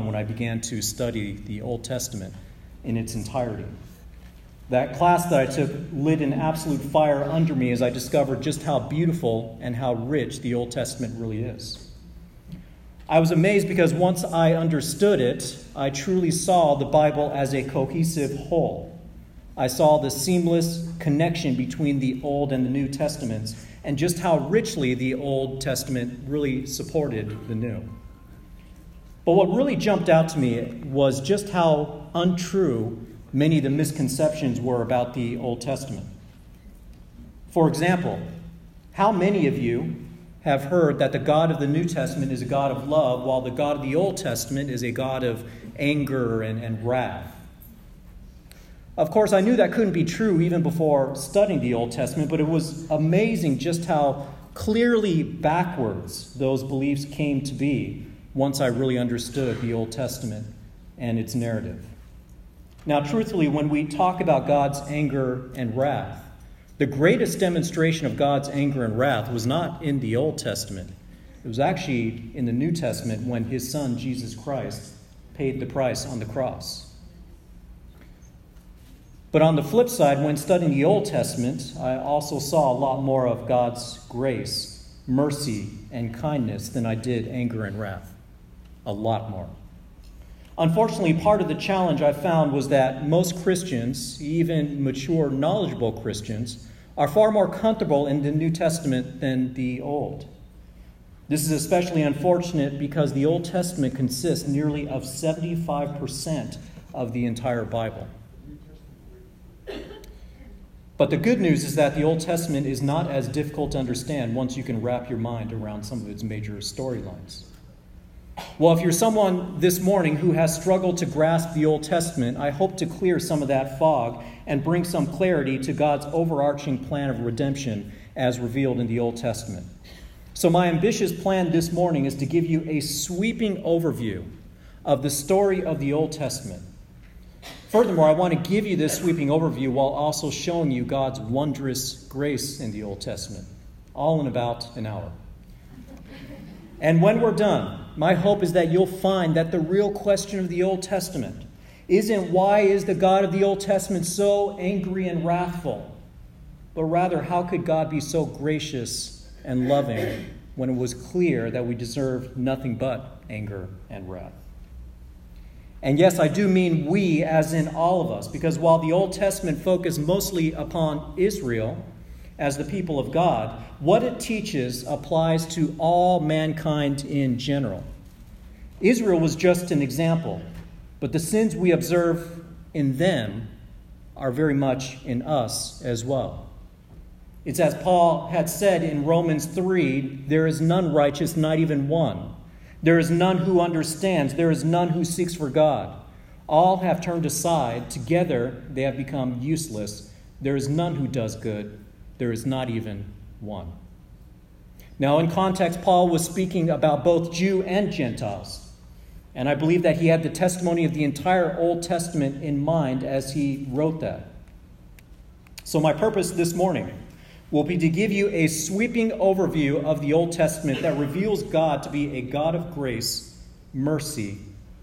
on when I began to study the Old Testament in its entirety. That class that I took lit an absolute fire under me as I discovered just how beautiful and how rich the Old Testament really is. I was amazed because once I understood it, I truly saw the Bible as a cohesive whole. I saw the seamless connection between the Old and the New Testaments, and just how richly the Old Testament really supported the New. But what really jumped out to me was just how untrue many of the misconceptions were about the Old Testament. For example, how many of you have heard that the God of the New Testament is a God of love, while the God of the Old Testament is a God of anger and, and wrath. Of course, I knew that couldn't be true even before studying the Old Testament, but it was amazing just how clearly backwards those beliefs came to be once I really understood the Old Testament and its narrative. Now, truthfully, when we talk about God's anger and wrath, the greatest demonstration of God's anger and wrath was not in the Old Testament. It was actually in the New Testament when his son, Jesus Christ, paid the price on the cross. But on the flip side, when studying the Old Testament, I also saw a lot more of God's grace, mercy, and kindness than I did anger and wrath. A lot more. Unfortunately, part of the challenge I found was that most Christians, even mature, knowledgeable Christians, are far more comfortable in the New Testament than the Old. This is especially unfortunate because the Old Testament consists nearly of 75% of the entire Bible. But the good news is that the Old Testament is not as difficult to understand once you can wrap your mind around some of its major storylines. Well, if you're someone this morning who has struggled to grasp the Old Testament, I hope to clear some of that fog and bring some clarity to God's overarching plan of redemption as revealed in the Old Testament. So, my ambitious plan this morning is to give you a sweeping overview of the story of the Old Testament. Furthermore, I want to give you this sweeping overview while also showing you God's wondrous grace in the Old Testament, all in about an hour. And when we're done, my hope is that you'll find that the real question of the Old Testament isn't why is the God of the Old Testament so angry and wrathful, but rather how could God be so gracious and loving when it was clear that we deserved nothing but anger and wrath. And yes, I do mean we, as in all of us, because while the Old Testament focused mostly upon Israel as the people of God, what it teaches applies to all mankind in general. Israel was just an example, but the sins we observe in them are very much in us as well. It's as Paul had said in Romans 3 there is none righteous, not even one. There is none who understands, there is none who seeks for God. All have turned aside, together they have become useless. There is none who does good, there is not even 1. Now, in context, Paul was speaking about both Jew and Gentiles. And I believe that he had the testimony of the entire Old Testament in mind as he wrote that. So, my purpose this morning will be to give you a sweeping overview of the Old Testament that reveals God to be a God of grace, mercy,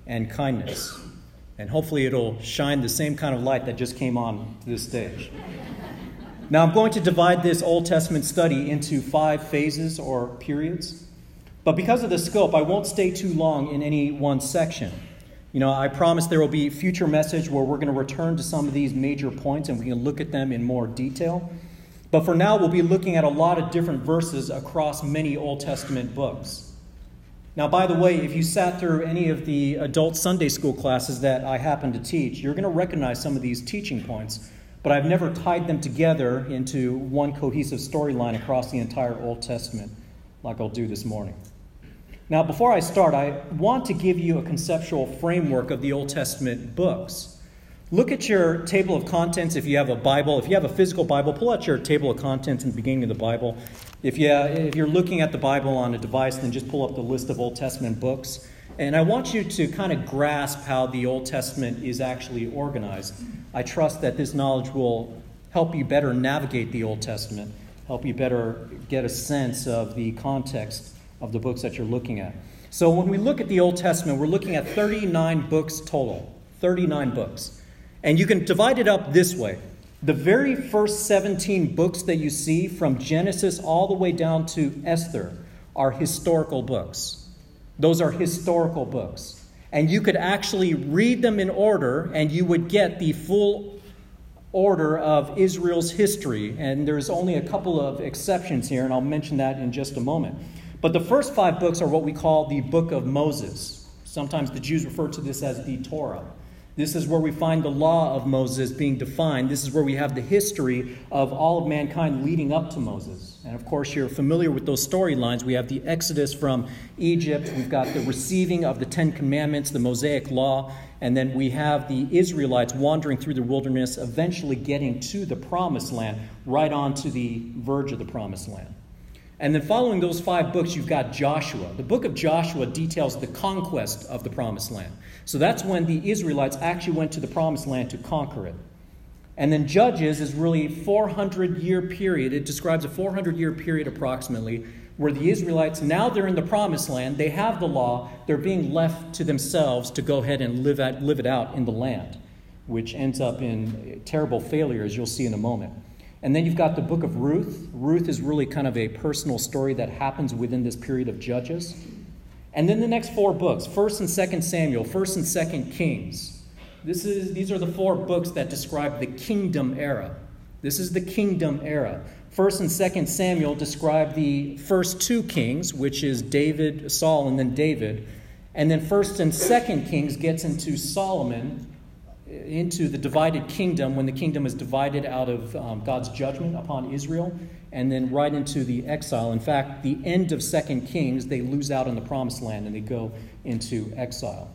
and kindness. And hopefully, it'll shine the same kind of light that just came on to this stage. Now, I'm going to divide this Old Testament study into five phases or periods. But because of the scope, I won't stay too long in any one section. You know, I promise there will be future message where we're going to return to some of these major points and we can look at them in more detail. But for now, we'll be looking at a lot of different verses across many Old Testament books. Now, by the way, if you sat through any of the adult Sunday school classes that I happen to teach, you're going to recognize some of these teaching points but I've never tied them together into one cohesive storyline across the entire Old Testament like I'll do this morning. Now, before I start, I want to give you a conceptual framework of the Old Testament books. Look at your table of contents if you have a Bible. If you have a physical Bible, pull out your table of contents in the beginning of the Bible. If, you, if you're looking at the Bible on a device, then just pull up the list of Old Testament books. And I want you to kind of grasp how the Old Testament is actually organized. I trust that this knowledge will help you better navigate the Old Testament, help you better get a sense of the context of the books that you're looking at. So when we look at the Old Testament, we're looking at 39 books total. 39 books. And you can divide it up this way. The very first 17 books that you see from Genesis all the way down to Esther are historical books. Those are historical books. And you could actually read them in order and you would get the full order of Israel's history. And there's only a couple of exceptions here, and I'll mention that in just a moment. But the first five books are what we call the Book of Moses. Sometimes the Jews refer to this as the Torah. This is where we find the law of Moses being defined. This is where we have the history of all of mankind leading up to Moses. And of course, you're familiar with those storylines. We have the Exodus from Egypt, we've got the receiving of the Ten Commandments, the Mosaic Law, and then we have the Israelites wandering through the wilderness, eventually getting to the Promised Land, right on to the verge of the Promised Land. And then following those five books, you've got Joshua. The book of Joshua details the conquest of the promised land. So that's when the Israelites actually went to the promised land to conquer it. And then Judges is really a 400 year period. It describes a 400 year period approximately where the Israelites, now they're in the promised land, they have the law, they're being left to themselves to go ahead and live, live it out in the land, which ends up in terrible failure, as you'll see in a moment. And then you've got the book of Ruth. Ruth is really kind of a personal story that happens within this period of Judges. And then the next four books, 1st and 2nd Samuel, 1st and 2nd Kings. This is, these are the four books that describe the kingdom era. This is the kingdom era. 1st and 2nd Samuel describe the first two kings, which is David, Saul, and then David. And then 1st and 2nd Kings gets into Solomon into the divided kingdom when the kingdom is divided out of um, God's judgment upon Israel, and then right into the exile. In fact, the end of Second Kings, they lose out on the promised land and they go into exile.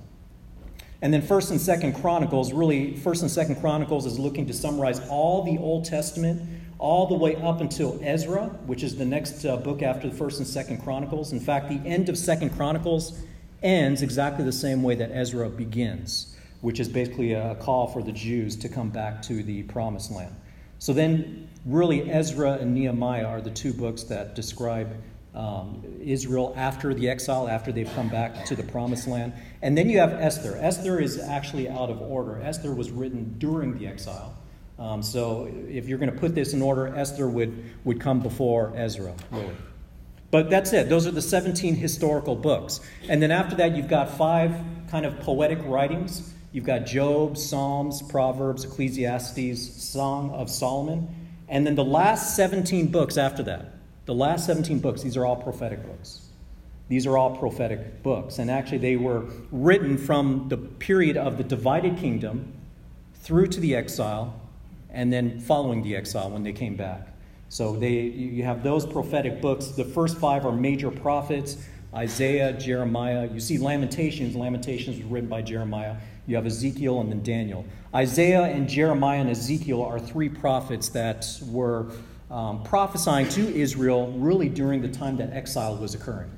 And then First and Second Chronicles, really, First and Second Chronicles is looking to summarize all the Old Testament, all the way up until Ezra, which is the next uh, book after the First and Second Chronicles. In fact, the end of Second Chronicles ends exactly the same way that Ezra begins which is basically a call for the Jews to come back to the promised land. So then, really, Ezra and Nehemiah are the two books that describe um, Israel after the exile, after they've come back to the promised land. And then you have Esther. Esther is actually out of order. Esther was written during the exile. Um, so if you're going to put this in order, Esther would, would come before Ezra, really. But that's it. Those are the 17 historical books. And then after that, you've got five kind of poetic writings You've got Job, Psalms, Proverbs, Ecclesiastes, Song of Solomon. And then the last 17 books after that, the last 17 books, these are all prophetic books. These are all prophetic books. And actually, they were written from the period of the divided kingdom through to the exile, and then following the exile when they came back. So they, you have those prophetic books. The first five are major prophets Isaiah, Jeremiah. You see Lamentations. Lamentations was written by Jeremiah. You have Ezekiel and then Daniel. Isaiah and Jeremiah and Ezekiel are three prophets that were um, prophesying to Israel really during the time that exile was occurring.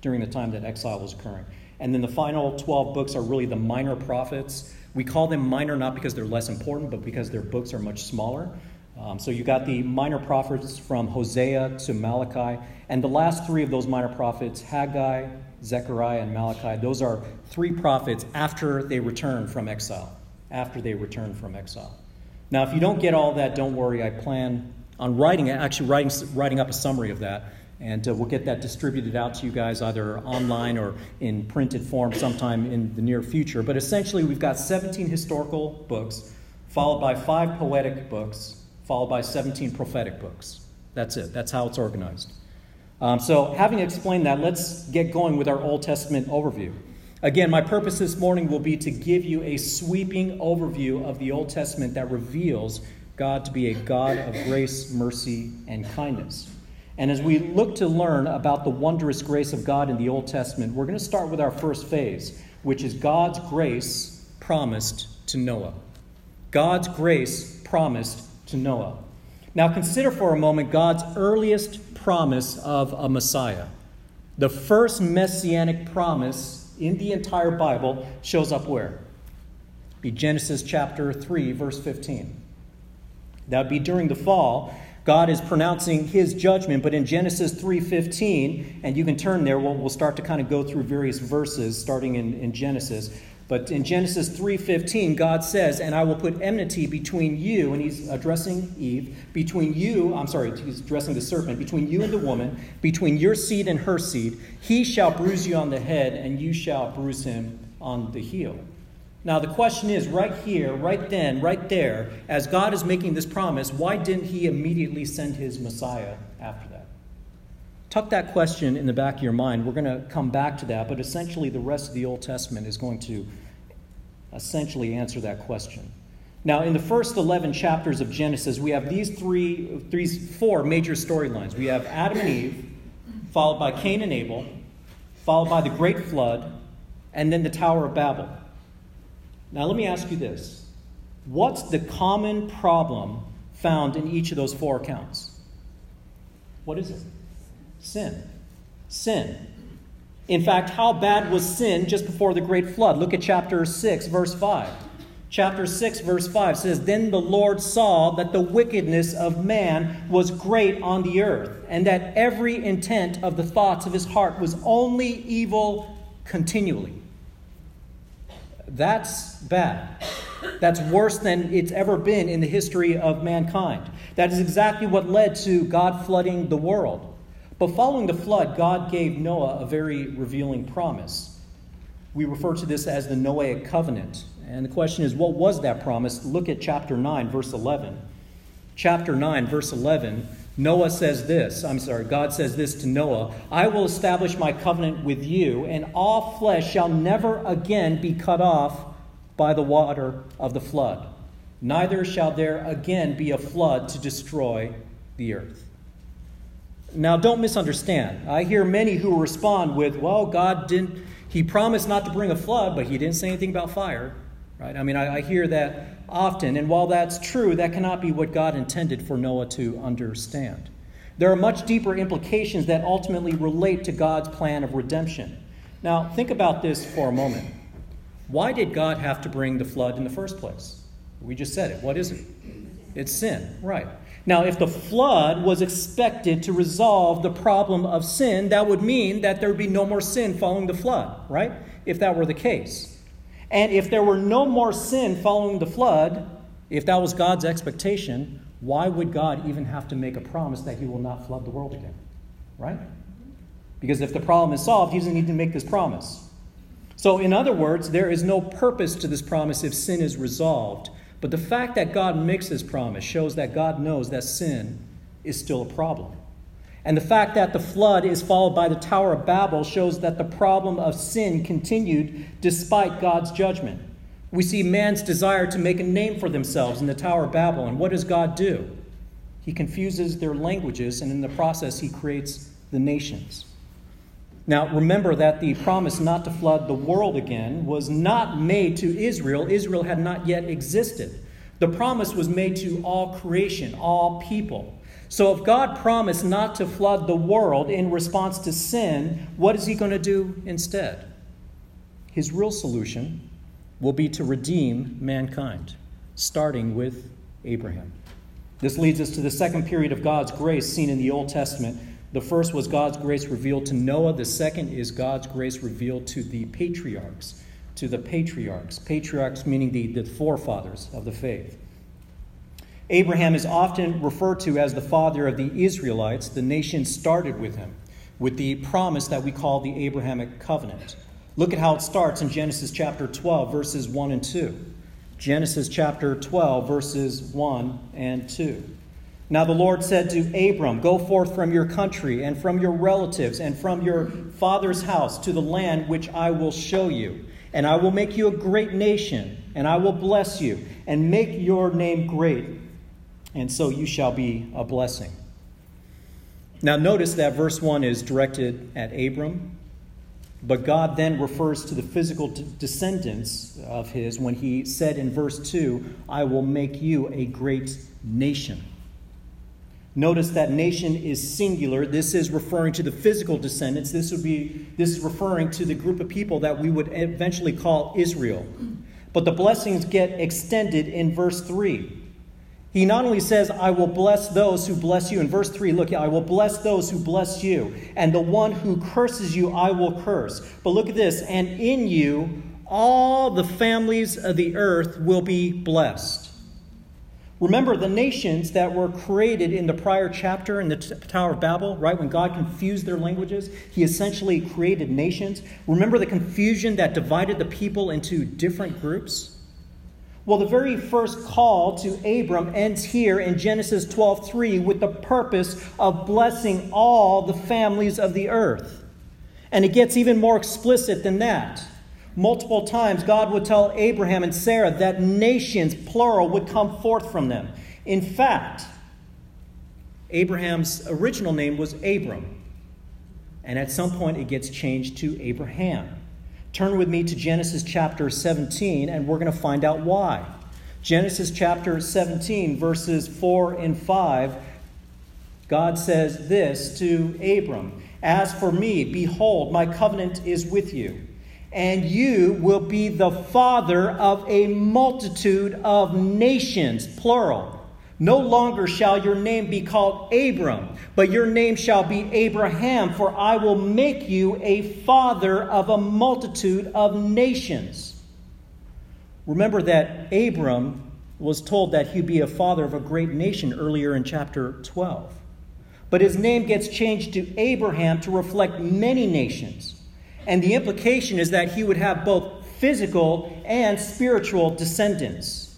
During the time that exile was occurring. And then the final 12 books are really the minor prophets. We call them minor not because they're less important, but because their books are much smaller. Um, so you got the minor prophets from Hosea to Malachi. And the last three of those minor prophets, Haggai, Zechariah, and Malachi, those are three prophets after they return from exile. After they return from exile. Now, if you don't get all that, don't worry. I plan on writing, actually writing, writing up a summary of that. And uh, we'll get that distributed out to you guys either online or in printed form sometime in the near future. But essentially, we've got 17 historical books, followed by five poetic books, followed by 17 prophetic books. That's it. That's how it's organized. Um, so, having explained that, let's get going with our Old Testament overview. Again, my purpose this morning will be to give you a sweeping overview of the Old Testament that reveals God to be a God of grace, mercy, and kindness. And as we look to learn about the wondrous grace of God in the Old Testament, we're going to start with our first phase, which is God's grace promised to Noah. God's grace promised to Noah. Now, consider for a moment God's earliest promise of a Messiah. The first messianic promise in the entire Bible shows up where? Be Genesis chapter 3, verse 15. That would be during the fall. God is pronouncing his judgment, but in Genesis 3:15, and you can turn there, we'll, we'll start to kind of go through various verses starting in, in Genesis. But in Genesis 3:15, God says, "And I will put enmity between you," and he's addressing Eve, between you, I'm sorry, he's addressing the serpent, between you and the woman, between your seed and her seed. He shall bruise you on the head, and you shall bruise him on the heel. Now, the question is right here, right then, right there, as God is making this promise, why didn't he immediately send his Messiah after? Tuck that question in the back of your mind. We're going to come back to that, but essentially, the rest of the Old Testament is going to essentially answer that question. Now, in the first 11 chapters of Genesis, we have these three, these four major storylines. We have Adam and Eve, followed by Cain and Abel, followed by the great flood, and then the Tower of Babel. Now, let me ask you this What's the common problem found in each of those four accounts? What is it? Sin. Sin. In fact, how bad was sin just before the great flood? Look at chapter 6, verse 5. Chapter 6, verse 5 says, Then the Lord saw that the wickedness of man was great on the earth, and that every intent of the thoughts of his heart was only evil continually. That's bad. That's worse than it's ever been in the history of mankind. That is exactly what led to God flooding the world. But following the flood, God gave Noah a very revealing promise. We refer to this as the Noahic covenant. And the question is, what was that promise? Look at chapter 9, verse 11. Chapter 9, verse 11 Noah says this, I'm sorry, God says this to Noah I will establish my covenant with you, and all flesh shall never again be cut off by the water of the flood. Neither shall there again be a flood to destroy the earth. Now, don't misunderstand. I hear many who respond with, well, God didn't, He promised not to bring a flood, but He didn't say anything about fire. Right? I mean, I, I hear that often, and while that's true, that cannot be what God intended for Noah to understand. There are much deeper implications that ultimately relate to God's plan of redemption. Now, think about this for a moment. Why did God have to bring the flood in the first place? We just said it. What is it? It's sin, right. Now, if the flood was expected to resolve the problem of sin, that would mean that there would be no more sin following the flood, right? If that were the case. And if there were no more sin following the flood, if that was God's expectation, why would God even have to make a promise that he will not flood the world again? Right? Because if the problem is solved, he doesn't need to make this promise. So, in other words, there is no purpose to this promise if sin is resolved. But the fact that God makes this promise shows that God knows that sin is still a problem. And the fact that the flood is followed by the Tower of Babel shows that the problem of sin continued despite God's judgment. We see man's desire to make a name for themselves in the Tower of Babel. And what does God do? He confuses their languages, and in the process, he creates the nations. Now, remember that the promise not to flood the world again was not made to Israel. Israel had not yet existed. The promise was made to all creation, all people. So, if God promised not to flood the world in response to sin, what is He going to do instead? His real solution will be to redeem mankind, starting with Abraham. This leads us to the second period of God's grace seen in the Old Testament. The first was God's grace revealed to Noah, the second is God's grace revealed to the patriarchs. To the patriarchs. Patriarchs meaning the, the forefathers of the faith. Abraham is often referred to as the father of the Israelites. The nation started with him, with the promise that we call the Abrahamic covenant. Look at how it starts in Genesis chapter 12, verses 1 and 2. Genesis chapter 12, verses 1 and 2. Now the Lord said to Abram, Go forth from your country and from your relatives and from your father's house to the land which I will show you. And I will make you a great nation, and I will bless you, and make your name great and so you shall be a blessing. Now, notice that verse 1 is directed at Abram, but God then refers to the physical descendants of his when he said in verse 2, I will make you a great nation. Notice that nation is singular. This is referring to the physical descendants. This would be this is referring to the group of people that we would eventually call Israel. But the blessings get extended in verse 3. He not only says, I will bless those who bless you. In verse 3, look, I will bless those who bless you, and the one who curses you, I will curse. But look at this, and in you, all the families of the earth will be blessed. Remember the nations that were created in the prior chapter in the Tower of Babel, right? When God confused their languages, He essentially created nations. Remember the confusion that divided the people into different groups? Well, the very first call to Abram ends here in Genesis 12:3 with the purpose of blessing all the families of the earth. And it gets even more explicit than that. Multiple times God would tell Abraham and Sarah that nations plural would come forth from them. In fact, Abraham's original name was Abram. And at some point it gets changed to Abraham. Turn with me to Genesis chapter 17, and we're going to find out why. Genesis chapter 17, verses 4 and 5, God says this to Abram As for me, behold, my covenant is with you, and you will be the father of a multitude of nations, plural. No longer shall your name be called Abram, but your name shall be Abraham, for I will make you a father of a multitude of nations. Remember that Abram was told that he'd be a father of a great nation earlier in chapter 12. But his name gets changed to Abraham to reflect many nations. And the implication is that he would have both physical and spiritual descendants.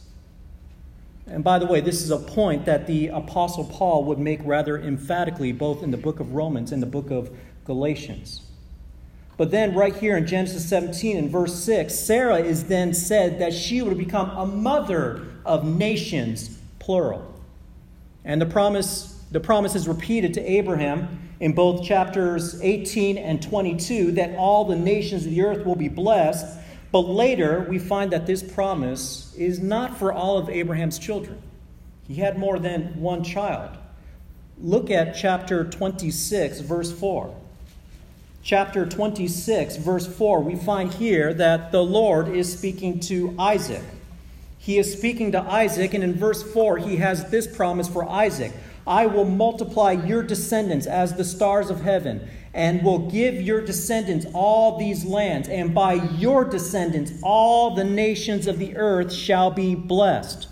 And by the way, this is a point that the Apostle Paul would make rather emphatically both in the book of Romans and the book of Galatians. But then, right here in Genesis 17 and verse 6, Sarah is then said that she would become a mother of nations, plural. And the promise, the promise is repeated to Abraham in both chapters 18 and 22 that all the nations of the earth will be blessed. But later, we find that this promise is not for all of Abraham's children. He had more than one child. Look at chapter 26, verse 4. Chapter 26, verse 4, we find here that the Lord is speaking to Isaac. He is speaking to Isaac, and in verse 4, he has this promise for Isaac I will multiply your descendants as the stars of heaven, and will give your descendants all these lands, and by your descendants all the nations of the earth shall be blessed.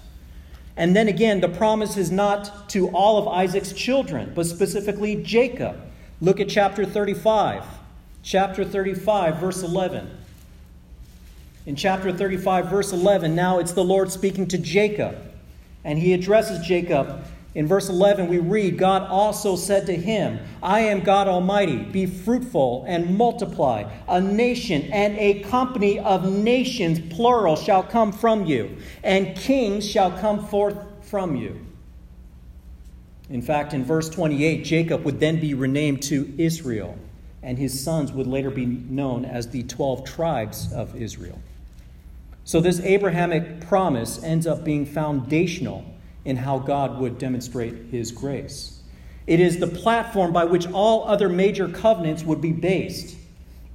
And then again, the promise is not to all of Isaac's children, but specifically Jacob. Look at chapter 35. Chapter 35, verse 11. In chapter 35, verse 11, now it's the Lord speaking to Jacob. And he addresses Jacob in verse 11, we read, God also said to him, I am God Almighty. Be fruitful and multiply. A nation and a company of nations, plural, shall come from you, and kings shall come forth from you. In fact, in verse 28, Jacob would then be renamed to Israel, and his sons would later be known as the 12 tribes of Israel. So, this Abrahamic promise ends up being foundational in how God would demonstrate his grace. It is the platform by which all other major covenants would be based.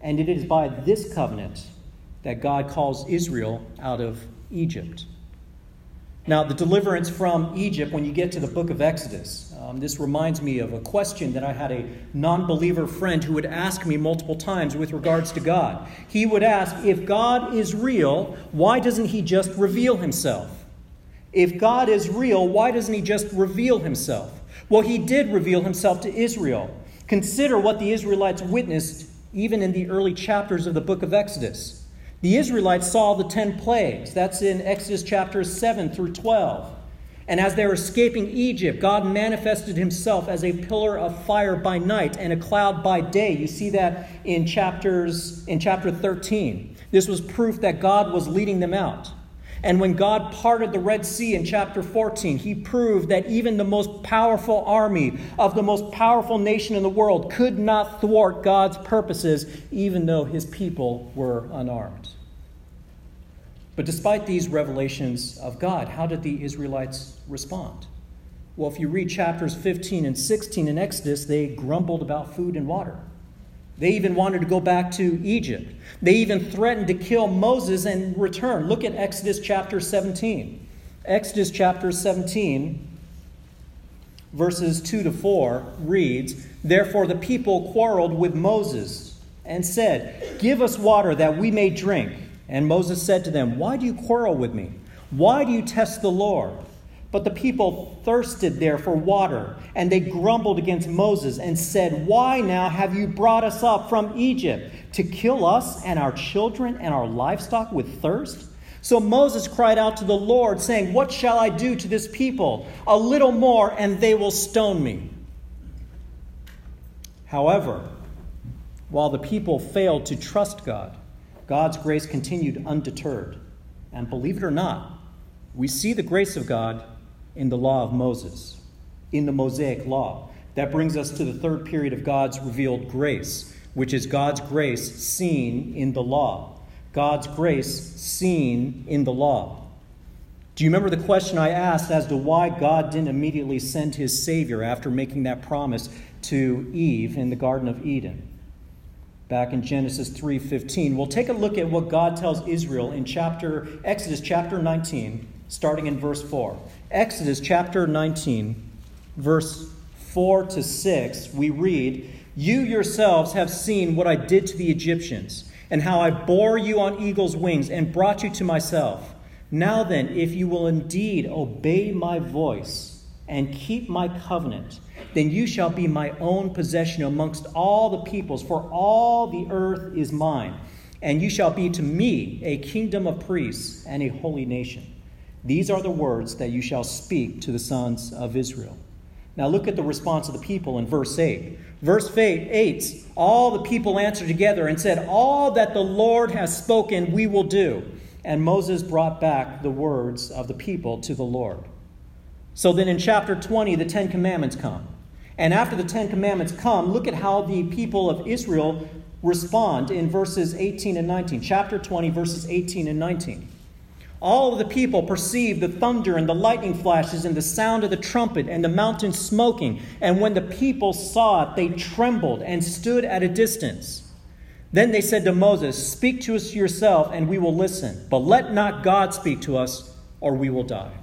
And it is by this covenant that God calls Israel out of Egypt. Now, the deliverance from Egypt, when you get to the book of Exodus, um, this reminds me of a question that I had a non believer friend who would ask me multiple times with regards to God. He would ask, If God is real, why doesn't he just reveal himself? If God is real, why doesn't he just reveal himself? Well, he did reveal himself to Israel. Consider what the Israelites witnessed even in the early chapters of the book of Exodus. The Israelites saw the 10 plagues. That's in Exodus chapters 7 through 12. And as they were escaping Egypt, God manifested himself as a pillar of fire by night and a cloud by day. You see that in chapters in chapter 13. This was proof that God was leading them out. And when God parted the Red Sea in chapter 14, he proved that even the most powerful army of the most powerful nation in the world could not thwart God's purposes, even though his people were unarmed. But despite these revelations of God, how did the Israelites respond? Well, if you read chapters 15 and 16 in Exodus, they grumbled about food and water. They even wanted to go back to Egypt. They even threatened to kill Moses and return. Look at Exodus chapter 17. Exodus chapter 17, verses 2 to 4, reads Therefore the people quarreled with Moses and said, Give us water that we may drink. And Moses said to them, Why do you quarrel with me? Why do you test the Lord? But the people thirsted there for water, and they grumbled against Moses and said, Why now have you brought us up from Egypt to kill us and our children and our livestock with thirst? So Moses cried out to the Lord, saying, What shall I do to this people? A little more, and they will stone me. However, while the people failed to trust God, God's grace continued undeterred. And believe it or not, we see the grace of God in the law of Moses, in the Mosaic law. That brings us to the third period of God's revealed grace, which is God's grace seen in the law. God's grace seen in the law. Do you remember the question I asked as to why God didn't immediately send his Savior after making that promise to Eve in the Garden of Eden? Back in Genesis 3:15. We'll take a look at what God tells Israel in chapter Exodus chapter 19, starting in verse 4. Exodus chapter 19, verse 4 to 6, we read, You yourselves have seen what I did to the Egyptians and how I bore you on eagle's wings and brought you to myself. Now then, if you will indeed obey my voice and keep my covenant, then you shall be my own possession amongst all the peoples, for all the earth is mine. And you shall be to me a kingdom of priests and a holy nation. These are the words that you shall speak to the sons of Israel. Now look at the response of the people in verse 8. Verse 8 All the people answered together and said, All that the Lord has spoken, we will do. And Moses brought back the words of the people to the Lord. So then in chapter 20, the Ten Commandments come. And after the Ten Commandments come, look at how the people of Israel respond in verses 18 and 19. Chapter 20, verses 18 and 19. All the people perceived the thunder and the lightning flashes and the sound of the trumpet and the mountain smoking. And when the people saw it, they trembled and stood at a distance. Then they said to Moses, Speak to us yourself, and we will listen. But let not God speak to us, or we will die.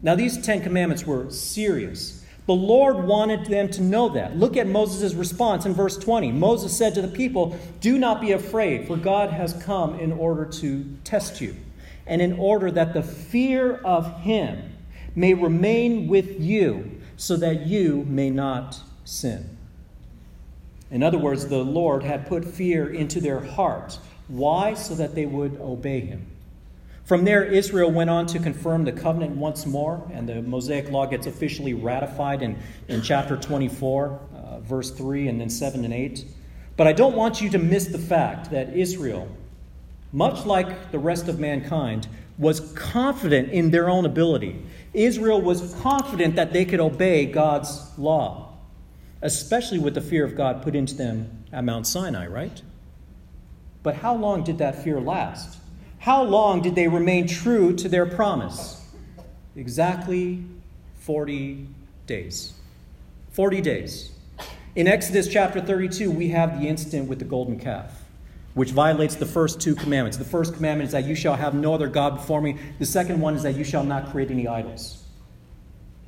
Now, these Ten Commandments were serious. The Lord wanted them to know that. Look at Moses' response in verse 20. Moses said to the people, Do not be afraid, for God has come in order to test you and in order that the fear of him may remain with you, so that you may not sin. In other words, the Lord had put fear into their hearts. Why? So that they would obey him. From there, Israel went on to confirm the covenant once more, and the Mosaic Law gets officially ratified in, in chapter 24, uh, verse 3, and then 7 and 8. But I don't want you to miss the fact that Israel much like the rest of mankind, was confident in their own ability. Israel was confident that they could obey God's law, especially with the fear of God put into them at Mount Sinai, right? But how long did that fear last? How long did they remain true to their promise? Exactly 40 days. 40 days. In Exodus chapter 32, we have the incident with the golden calf which violates the first two commandments. The first commandment is that you shall have no other God before me. The second one is that you shall not create any idols.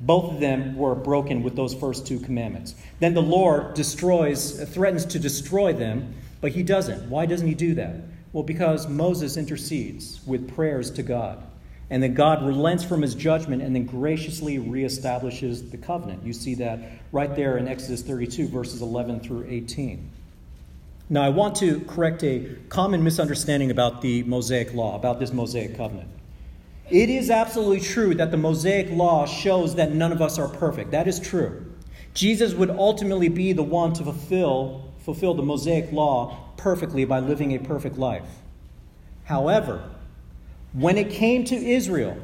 Both of them were broken with those first two commandments. Then the Lord destroys, threatens to destroy them, but he doesn't. Why doesn't he do that? Well, because Moses intercedes with prayers to God. And then God relents from his judgment and then graciously reestablishes the covenant. You see that right there in Exodus 32, verses 11 through 18. Now, I want to correct a common misunderstanding about the Mosaic Law, about this Mosaic covenant. It is absolutely true that the Mosaic Law shows that none of us are perfect. That is true. Jesus would ultimately be the one to fulfill, fulfill the Mosaic Law perfectly by living a perfect life. However, when it came to Israel,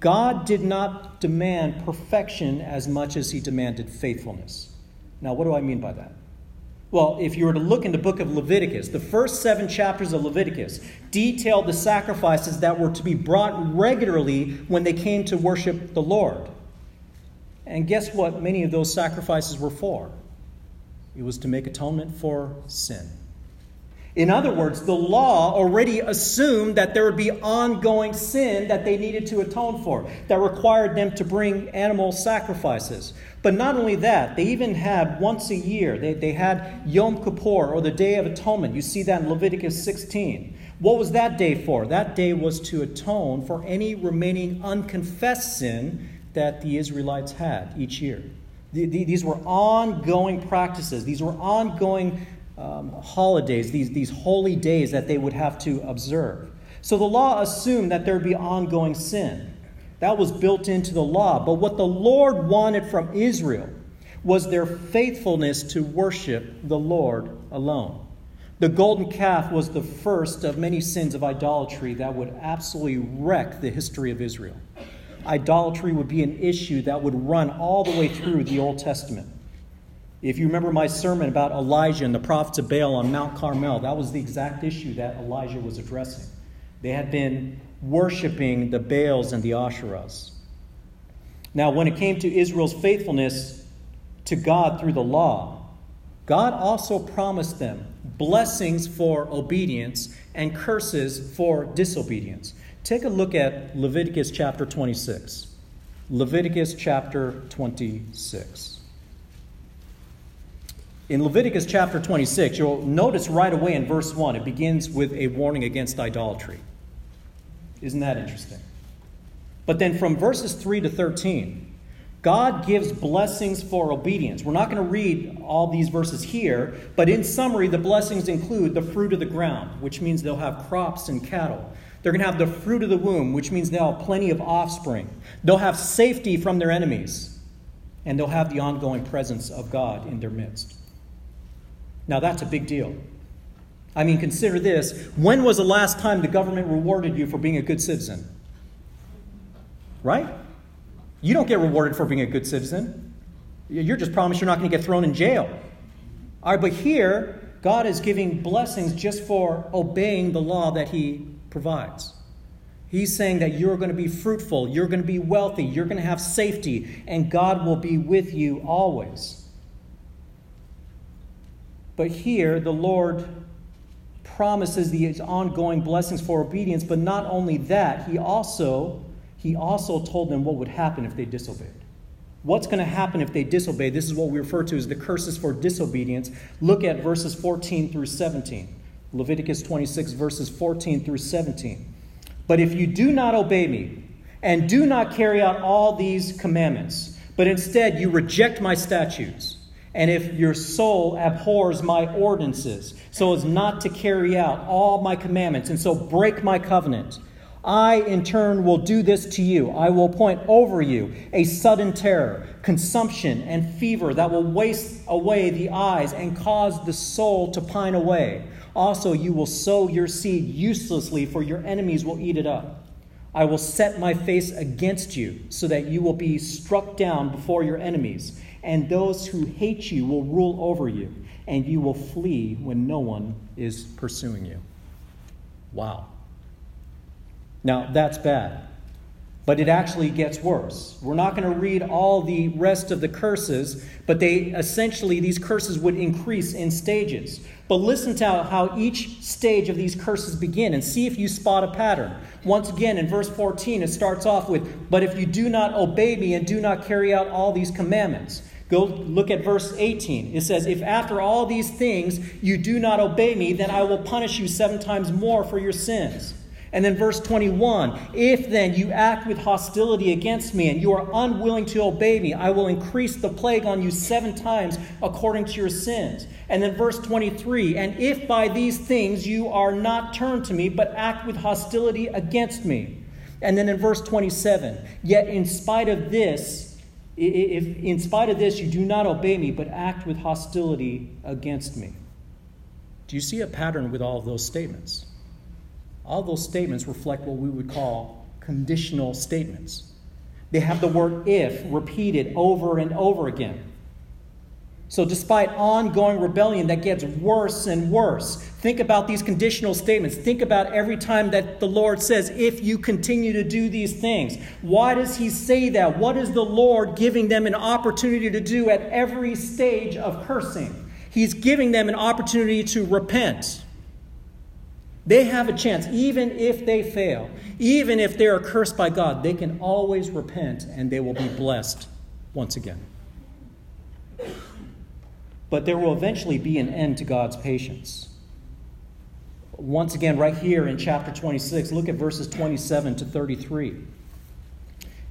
God did not demand perfection as much as he demanded faithfulness. Now, what do I mean by that? Well, if you were to look in the book of Leviticus, the first seven chapters of Leviticus detailed the sacrifices that were to be brought regularly when they came to worship the Lord. And guess what many of those sacrifices were for? It was to make atonement for sin. In other words, the law already assumed that there would be ongoing sin that they needed to atone for, that required them to bring animal sacrifices. But not only that, they even had once a year, they, they had Yom Kippur or the Day of Atonement. You see that in Leviticus 16. What was that day for? That day was to atone for any remaining unconfessed sin that the Israelites had each year. These were ongoing practices, these were ongoing um, holidays, these, these holy days that they would have to observe. So the law assumed that there would be ongoing sin. That was built into the law. But what the Lord wanted from Israel was their faithfulness to worship the Lord alone. The golden calf was the first of many sins of idolatry that would absolutely wreck the history of Israel. Idolatry would be an issue that would run all the way through the Old Testament. If you remember my sermon about Elijah and the prophets of Baal on Mount Carmel, that was the exact issue that Elijah was addressing. They had been worshiping the Baals and the Asherahs. Now, when it came to Israel's faithfulness to God through the law, God also promised them blessings for obedience and curses for disobedience. Take a look at Leviticus chapter 26. Leviticus chapter 26 in Leviticus chapter 26, you'll notice right away in verse 1, it begins with a warning against idolatry. Isn't that interesting? But then from verses 3 to 13, God gives blessings for obedience. We're not going to read all these verses here, but in summary, the blessings include the fruit of the ground, which means they'll have crops and cattle. They're going to have the fruit of the womb, which means they'll have plenty of offspring. They'll have safety from their enemies, and they'll have the ongoing presence of God in their midst. Now, that's a big deal. I mean, consider this. When was the last time the government rewarded you for being a good citizen? Right? You don't get rewarded for being a good citizen. You're just promised you're not going to get thrown in jail. All right, but here, God is giving blessings just for obeying the law that He provides. He's saying that you're going to be fruitful, you're going to be wealthy, you're going to have safety, and God will be with you always. But here, the Lord promises these ongoing blessings for obedience, but not only that, he also, he also told them what would happen if they disobeyed. What's going to happen if they disobey? This is what we refer to as the curses for disobedience. Look at verses 14 through 17. Leviticus 26, verses 14 through 17. But if you do not obey me, and do not carry out all these commandments, but instead you reject my statutes, and if your soul abhors my ordinances, so as not to carry out all my commandments, and so break my covenant, I in turn will do this to you. I will point over you a sudden terror, consumption, and fever that will waste away the eyes and cause the soul to pine away. Also, you will sow your seed uselessly, for your enemies will eat it up. I will set my face against you, so that you will be struck down before your enemies and those who hate you will rule over you, and you will flee when no one is pursuing you. Wow. Now, that's bad. But it actually gets worse. We're not going to read all the rest of the curses, but they essentially, these curses would increase in stages. But listen to how each stage of these curses begin and see if you spot a pattern. Once again, in verse 14, it starts off with, But if you do not obey me and do not carry out all these commandments, Go look at verse 18. It says, If after all these things you do not obey me, then I will punish you seven times more for your sins. And then verse 21 If then you act with hostility against me and you are unwilling to obey me, I will increase the plague on you seven times according to your sins. And then verse 23 And if by these things you are not turned to me, but act with hostility against me. And then in verse 27 Yet in spite of this, if in spite of this you do not obey me, but act with hostility against me. Do you see a pattern with all of those statements? All those statements reflect what we would call conditional statements. They have the word if repeated over and over again. So, despite ongoing rebellion that gets worse and worse, think about these conditional statements. Think about every time that the Lord says, if you continue to do these things. Why does He say that? What is the Lord giving them an opportunity to do at every stage of cursing? He's giving them an opportunity to repent. They have a chance, even if they fail, even if they are cursed by God, they can always repent and they will be blessed once again. But there will eventually be an end to God's patience. Once again, right here in chapter 26, look at verses 27 to 33.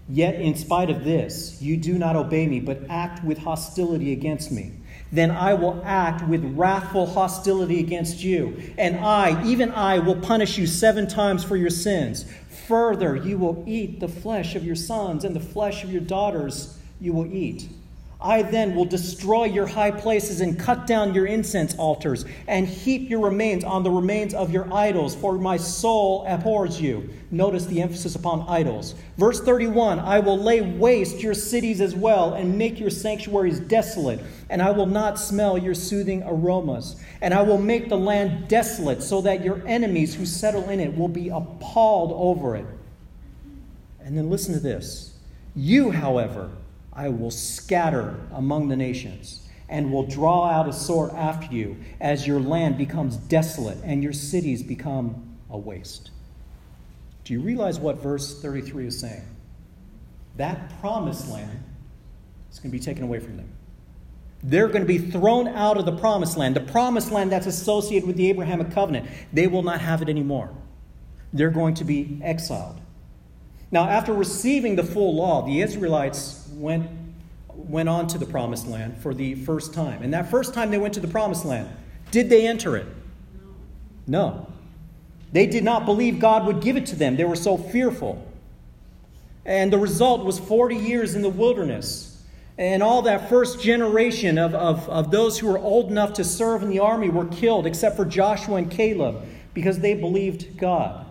Yet, in spite of this, you do not obey me, but act with hostility against me. Then I will act with wrathful hostility against you. And I, even I, will punish you seven times for your sins. Further, you will eat the flesh of your sons, and the flesh of your daughters you will eat. I then will destroy your high places and cut down your incense altars and heap your remains on the remains of your idols, for my soul abhors you. Notice the emphasis upon idols. Verse 31 I will lay waste your cities as well and make your sanctuaries desolate, and I will not smell your soothing aromas. And I will make the land desolate so that your enemies who settle in it will be appalled over it. And then listen to this. You, however, I will scatter among the nations and will draw out a sword after you as your land becomes desolate and your cities become a waste. Do you realize what verse 33 is saying? That promised land is going to be taken away from them. They're going to be thrown out of the promised land, the promised land that's associated with the Abrahamic covenant. They will not have it anymore. They're going to be exiled. Now, after receiving the full law, the Israelites went, went on to the promised land for the first time. And that first time they went to the promised land, did they enter it? No. They did not believe God would give it to them. They were so fearful. And the result was 40 years in the wilderness. And all that first generation of, of, of those who were old enough to serve in the army were killed, except for Joshua and Caleb, because they believed God.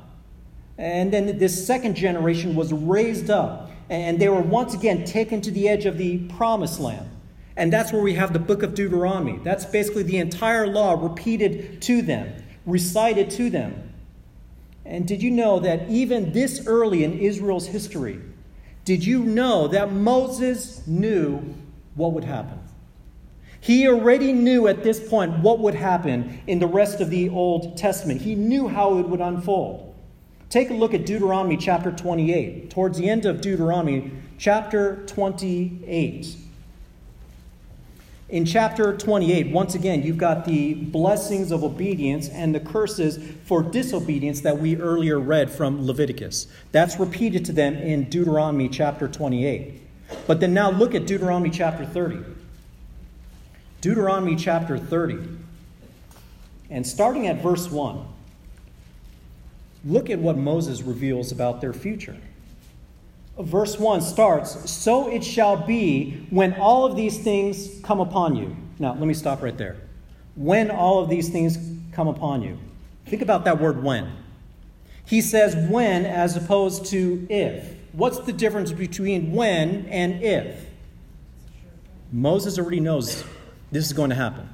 And then this second generation was raised up, and they were once again taken to the edge of the promised land. And that's where we have the book of Deuteronomy. That's basically the entire law repeated to them, recited to them. And did you know that even this early in Israel's history, did you know that Moses knew what would happen? He already knew at this point what would happen in the rest of the Old Testament. He knew how it would unfold. Take a look at Deuteronomy chapter 28. Towards the end of Deuteronomy chapter 28. In chapter 28, once again, you've got the blessings of obedience and the curses for disobedience that we earlier read from Leviticus. That's repeated to them in Deuteronomy chapter 28. But then now look at Deuteronomy chapter 30. Deuteronomy chapter 30. And starting at verse 1. Look at what Moses reveals about their future. Verse 1 starts So it shall be when all of these things come upon you. Now, let me stop right there. When all of these things come upon you. Think about that word when. He says when as opposed to if. What's the difference between when and if? Moses already knows this is going to happen.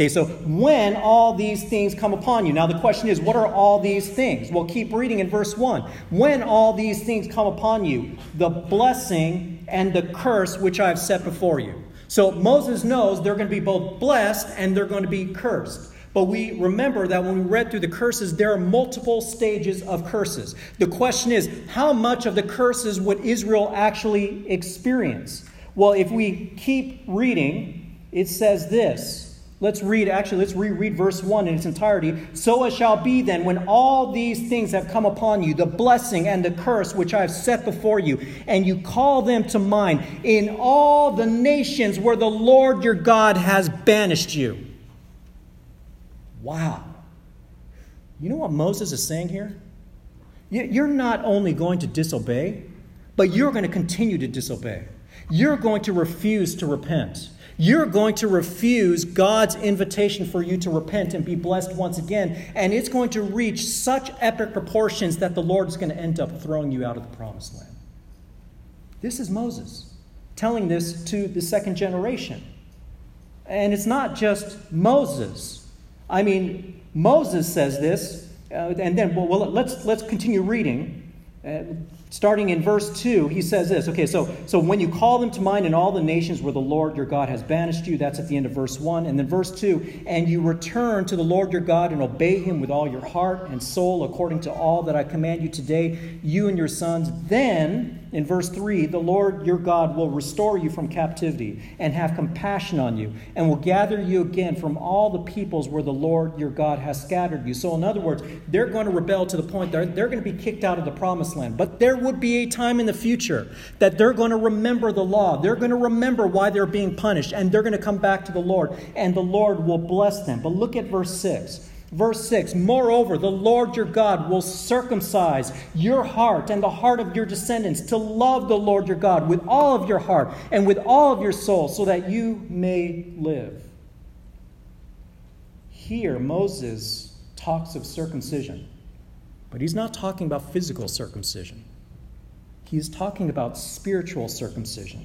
Okay, so when all these things come upon you. Now, the question is, what are all these things? Well, keep reading in verse 1. When all these things come upon you, the blessing and the curse which I have set before you. So Moses knows they're going to be both blessed and they're going to be cursed. But we remember that when we read through the curses, there are multiple stages of curses. The question is, how much of the curses would Israel actually experience? Well, if we keep reading, it says this Let's read, actually, let's reread verse 1 in its entirety. So it shall be then, when all these things have come upon you, the blessing and the curse which I have set before you, and you call them to mind in all the nations where the Lord your God has banished you. Wow. You know what Moses is saying here? You're not only going to disobey, but you're going to continue to disobey. You're going to refuse to repent you're going to refuse God's invitation for you to repent and be blessed once again. And it's going to reach such epic proportions that the Lord is going to end up throwing you out of the promised land. This is Moses telling this to the second generation. And it's not just Moses. I mean, Moses says this, uh, and then, well, well, let's, let's continue reading. Uh, starting in verse 2, he says this. Okay, so, so when you call them to mind in all the nations where the Lord your God has banished you, that's at the end of verse 1. And then verse 2, and you return to the Lord your God and obey him with all your heart and soul according to all that I command you today, you and your sons, then in verse 3, the Lord your God will restore you from captivity and have compassion on you, and will gather you again from all the peoples where the Lord your God has scattered you. So, in other words, they're going to rebel to the point they're, they're going to be kicked out of the promised land. But there would be a time in the future that they're going to remember the law. They're going to remember why they're being punished, and they're going to come back to the Lord, and the Lord will bless them. But look at verse 6. Verse 6 Moreover, the Lord your God will circumcise your heart and the heart of your descendants to love the Lord your God with all of your heart and with all of your soul, so that you may live. Here, Moses talks of circumcision, but he's not talking about physical circumcision. He's talking about spiritual circumcision.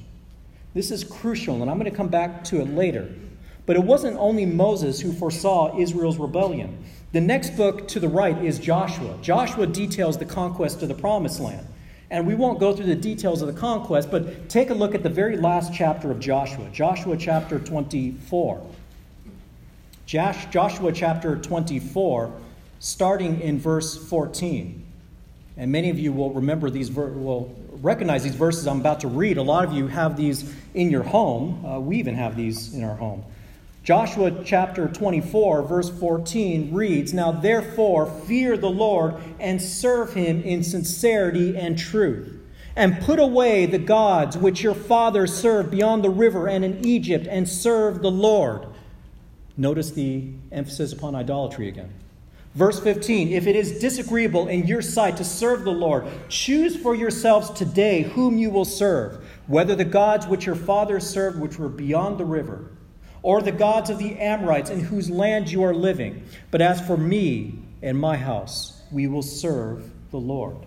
This is crucial, and I'm going to come back to it later. But it wasn't only Moses who foresaw Israel's rebellion. The next book to the right is Joshua. Joshua details the conquest of the promised land. And we won't go through the details of the conquest, but take a look at the very last chapter of Joshua, Joshua chapter 24. Joshua chapter 24, starting in verse 14. And many of you will remember these, will recognize these verses I'm about to read. A lot of you have these in your home. Uh, we even have these in our home. Joshua chapter 24, verse 14 reads Now therefore fear the Lord and serve him in sincerity and truth, and put away the gods which your fathers served beyond the river and in Egypt, and serve the Lord. Notice the emphasis upon idolatry again. Verse 15 If it is disagreeable in your sight to serve the Lord, choose for yourselves today whom you will serve, whether the gods which your fathers served, which were beyond the river or the gods of the Amorites in whose land you are living. But as for me and my house, we will serve the Lord.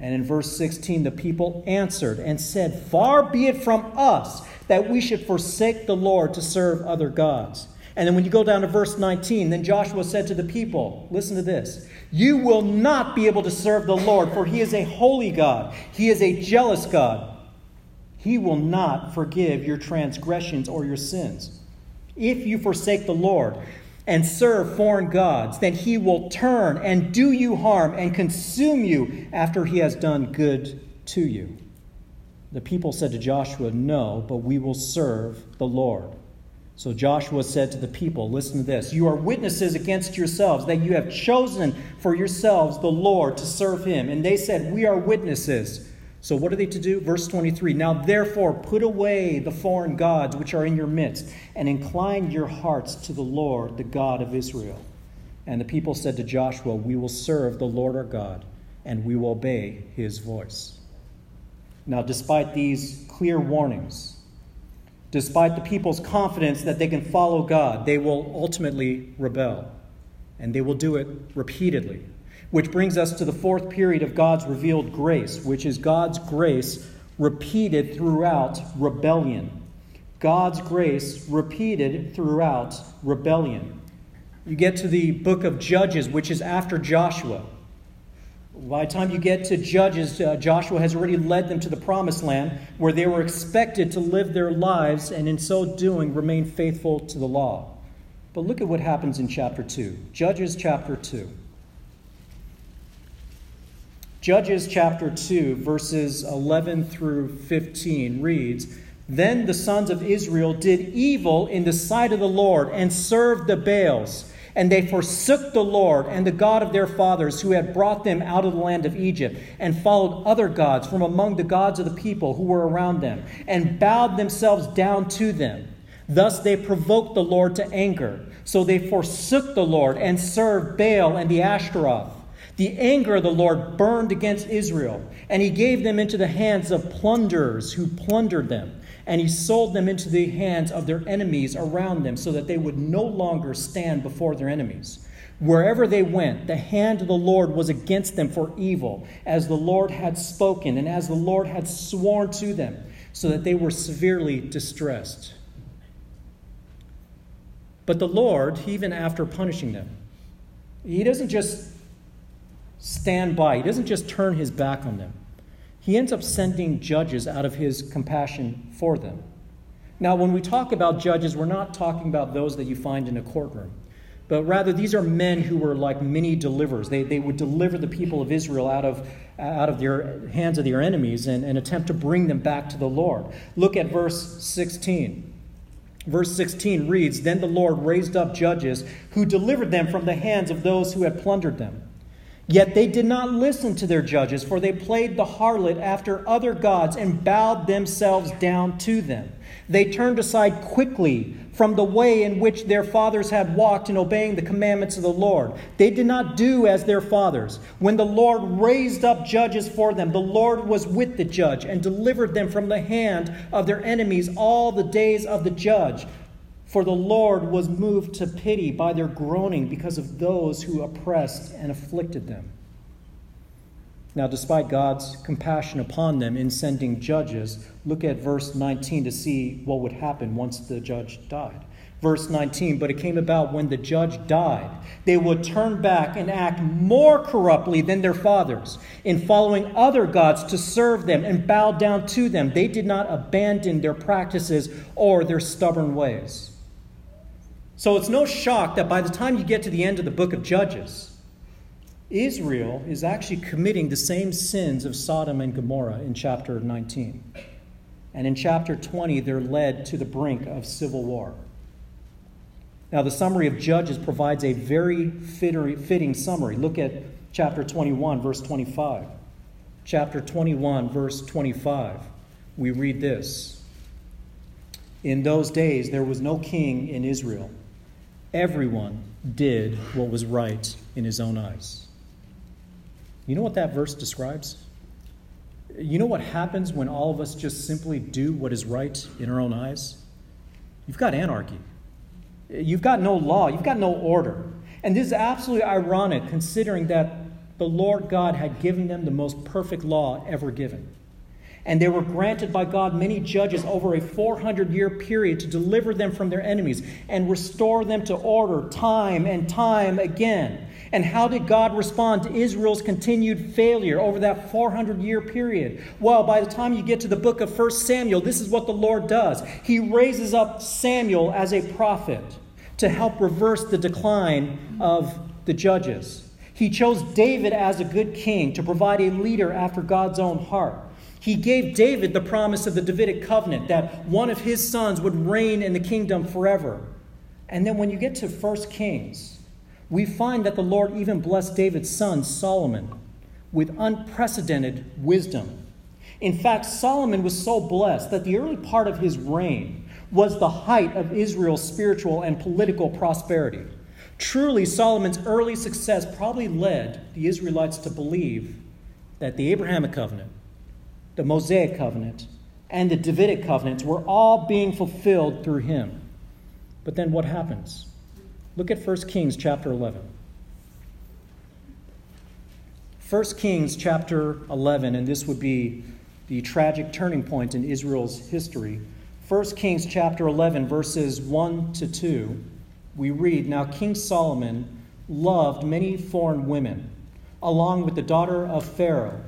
And in verse 16, the people answered and said, Far be it from us that we should forsake the Lord to serve other gods. And then when you go down to verse 19, then Joshua said to the people, Listen to this. You will not be able to serve the Lord, for he is a holy God. He is a jealous God. He will not forgive your transgressions or your sins. If you forsake the Lord and serve foreign gods, then he will turn and do you harm and consume you after he has done good to you. The people said to Joshua, No, but we will serve the Lord. So Joshua said to the people, Listen to this. You are witnesses against yourselves that you have chosen for yourselves the Lord to serve him. And they said, We are witnesses. So, what are they to do? Verse 23 Now, therefore, put away the foreign gods which are in your midst, and incline your hearts to the Lord, the God of Israel. And the people said to Joshua, We will serve the Lord our God, and we will obey his voice. Now, despite these clear warnings, despite the people's confidence that they can follow God, they will ultimately rebel, and they will do it repeatedly. Which brings us to the fourth period of God's revealed grace, which is God's grace repeated throughout rebellion. God's grace repeated throughout rebellion. You get to the book of Judges, which is after Joshua. By the time you get to Judges, uh, Joshua has already led them to the promised land where they were expected to live their lives and in so doing remain faithful to the law. But look at what happens in chapter 2. Judges chapter 2. Judges chapter 2, verses 11 through 15 reads Then the sons of Israel did evil in the sight of the Lord and served the Baals. And they forsook the Lord and the God of their fathers who had brought them out of the land of Egypt, and followed other gods from among the gods of the people who were around them, and bowed themselves down to them. Thus they provoked the Lord to anger. So they forsook the Lord and served Baal and the Ashtaroth. The anger of the Lord burned against Israel, and he gave them into the hands of plunderers who plundered them, and he sold them into the hands of their enemies around them, so that they would no longer stand before their enemies. Wherever they went, the hand of the Lord was against them for evil, as the Lord had spoken, and as the Lord had sworn to them, so that they were severely distressed. But the Lord, even after punishing them, he doesn't just stand by. He doesn't just turn his back on them. He ends up sending judges out of his compassion for them. Now, when we talk about judges, we're not talking about those that you find in a courtroom, but rather these are men who were like mini deliverers. They, they would deliver the people of Israel out of, out of their hands of their enemies and, and attempt to bring them back to the Lord. Look at verse 16. Verse 16 reads Then the Lord raised up judges who delivered them from the hands of those who had plundered them. Yet they did not listen to their judges, for they played the harlot after other gods and bowed themselves down to them. They turned aside quickly from the way in which their fathers had walked in obeying the commandments of the Lord. They did not do as their fathers. When the Lord raised up judges for them, the Lord was with the judge and delivered them from the hand of their enemies all the days of the judge. For the Lord was moved to pity by their groaning because of those who oppressed and afflicted them. Now, despite God's compassion upon them in sending judges, look at verse 19 to see what would happen once the judge died. Verse 19, but it came about when the judge died, they would turn back and act more corruptly than their fathers in following other gods to serve them and bow down to them. They did not abandon their practices or their stubborn ways. So it's no shock that by the time you get to the end of the book of Judges, Israel is actually committing the same sins of Sodom and Gomorrah in chapter 19. And in chapter 20, they're led to the brink of civil war. Now, the summary of Judges provides a very fitting summary. Look at chapter 21, verse 25. Chapter 21, verse 25. We read this In those days, there was no king in Israel. Everyone did what was right in his own eyes. You know what that verse describes? You know what happens when all of us just simply do what is right in our own eyes? You've got anarchy. You've got no law. You've got no order. And this is absolutely ironic considering that the Lord God had given them the most perfect law ever given. And they were granted by God many judges over a 400 year period to deliver them from their enemies and restore them to order time and time again. And how did God respond to Israel's continued failure over that 400 year period? Well, by the time you get to the book of 1 Samuel, this is what the Lord does He raises up Samuel as a prophet to help reverse the decline of the judges. He chose David as a good king to provide a leader after God's own heart. He gave David the promise of the Davidic covenant that one of his sons would reign in the kingdom forever. And then when you get to 1 Kings, we find that the Lord even blessed David's son, Solomon, with unprecedented wisdom. In fact, Solomon was so blessed that the early part of his reign was the height of Israel's spiritual and political prosperity. Truly, Solomon's early success probably led the Israelites to believe that the Abrahamic covenant, the Mosaic covenant, and the Davidic covenants were all being fulfilled through him. But then what happens? Look at 1 Kings chapter 11. 1 Kings chapter 11, and this would be the tragic turning point in Israel's history. 1 Kings chapter 11, verses 1 to 2, we read Now King Solomon loved many foreign women, along with the daughter of Pharaoh,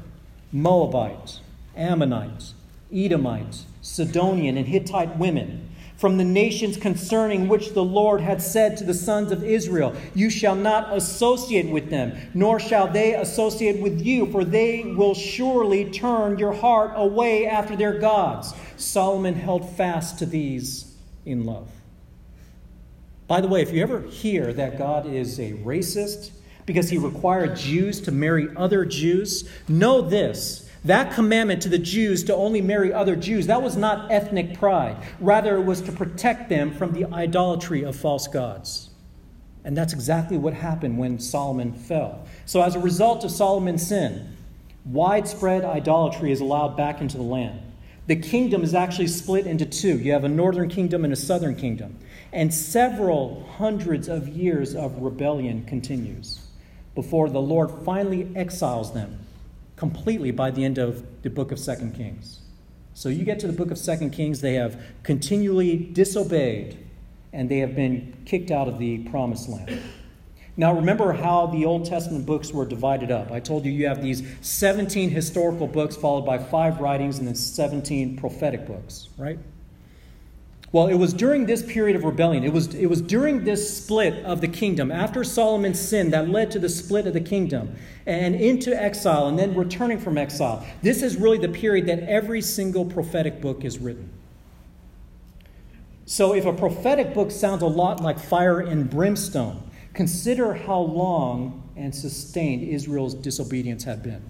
Moabite, Ammonite, Edomites, Sidonian, and Hittite women from the nations concerning which the Lord had said to the sons of Israel, You shall not associate with them, nor shall they associate with you, for they will surely turn your heart away after their gods. Solomon held fast to these in love. By the way, if you ever hear that God is a racist because he required Jews to marry other Jews, know this that commandment to the Jews to only marry other Jews, that was not ethnic pride. Rather, it was to protect them from the idolatry of false gods. And that's exactly what happened when Solomon fell. So, as a result of Solomon's sin, widespread idolatry is allowed back into the land. The kingdom is actually split into two you have a northern kingdom and a southern kingdom. And several hundreds of years of rebellion continues before the Lord finally exiles them completely by the end of the book of Second Kings. So you get to the book of Second Kings, they have continually disobeyed and they have been kicked out of the promised land. Now, remember how the Old Testament books were divided up. I told you you have these 17 historical books followed by five writings and then 17 prophetic books, right? Well, it was during this period of rebellion, it was, it was during this split of the kingdom, after Solomon's sin, that led to the split of the kingdom and into exile and then returning from exile. This is really the period that every single prophetic book is written. So, if a prophetic book sounds a lot like fire and brimstone, consider how long and sustained Israel's disobedience had been.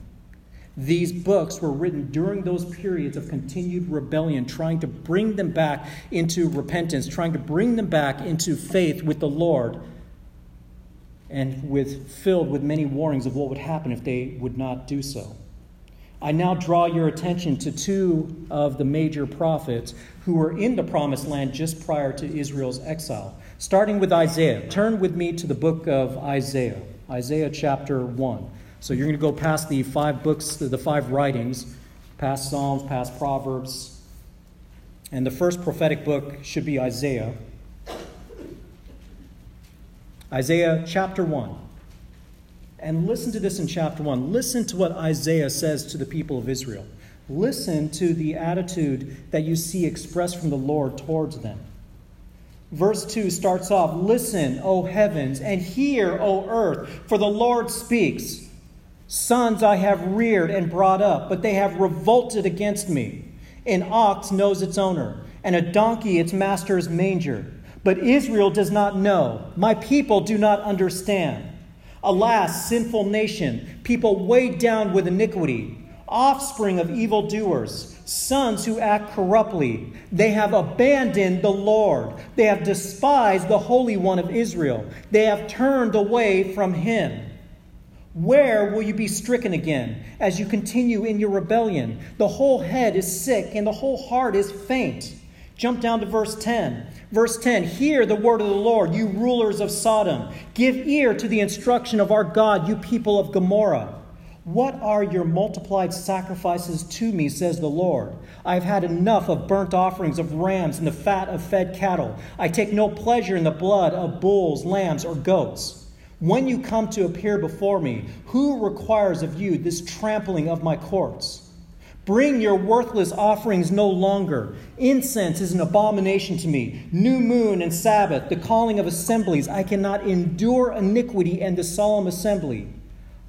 These books were written during those periods of continued rebellion, trying to bring them back into repentance, trying to bring them back into faith with the Lord, and with filled with many warnings of what would happen if they would not do so. I now draw your attention to two of the major prophets who were in the promised land just prior to Israel's exile. Starting with Isaiah. Turn with me to the book of Isaiah, Isaiah chapter 1. So you're going to go past the five books, the five writings, past Psalms, past Proverbs. And the first prophetic book should be Isaiah. Isaiah chapter 1. And listen to this in chapter 1. Listen to what Isaiah says to the people of Israel. Listen to the attitude that you see expressed from the Lord towards them. Verse 2 starts off Listen, O heavens, and hear, O earth, for the Lord speaks. Sons I have reared and brought up, but they have revolted against me. An ox knows its owner, and a donkey its master's manger. But Israel does not know. My people do not understand. Alas, sinful nation, people weighed down with iniquity, offspring of evildoers, sons who act corruptly. They have abandoned the Lord. They have despised the Holy One of Israel. They have turned away from him. Where will you be stricken again as you continue in your rebellion? The whole head is sick and the whole heart is faint. Jump down to verse 10. Verse 10 Hear the word of the Lord, you rulers of Sodom. Give ear to the instruction of our God, you people of Gomorrah. What are your multiplied sacrifices to me, says the Lord? I have had enough of burnt offerings of rams and the fat of fed cattle. I take no pleasure in the blood of bulls, lambs, or goats. When you come to appear before me, who requires of you this trampling of my courts? Bring your worthless offerings no longer. Incense is an abomination to me. New moon and Sabbath, the calling of assemblies. I cannot endure iniquity and the solemn assembly.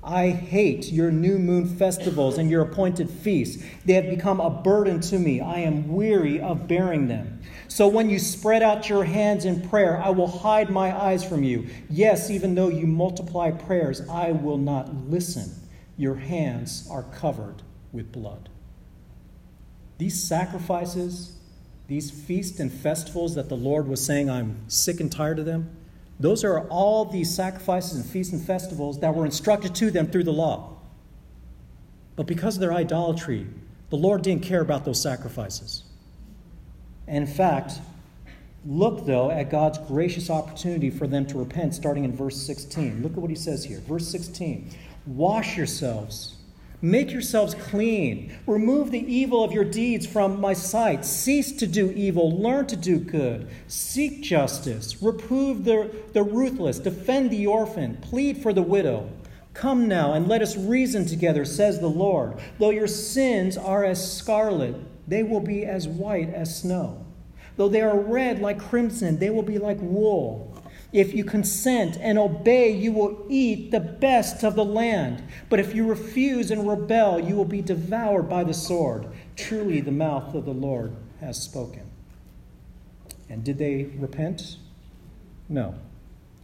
I hate your new moon festivals and your appointed feasts. They have become a burden to me. I am weary of bearing them. So when you spread out your hands in prayer, I will hide my eyes from you. Yes, even though you multiply prayers, I will not listen. Your hands are covered with blood. These sacrifices, these feasts and festivals that the Lord was saying, I'm sick and tired of them, those are all these sacrifices and feasts and festivals that were instructed to them through the law. But because of their idolatry, the Lord didn't care about those sacrifices. In fact, look, though, at God's gracious opportunity for them to repent, starting in verse 16. Look at what he says here. Verse 16 Wash yourselves, make yourselves clean, remove the evil of your deeds from my sight, cease to do evil, learn to do good, seek justice, reprove the, the ruthless, defend the orphan, plead for the widow. Come now and let us reason together, says the Lord. Though your sins are as scarlet, they will be as white as snow. Though they are red like crimson, they will be like wool. If you consent and obey, you will eat the best of the land. But if you refuse and rebel, you will be devoured by the sword. Truly, the mouth of the Lord has spoken. And did they repent? No.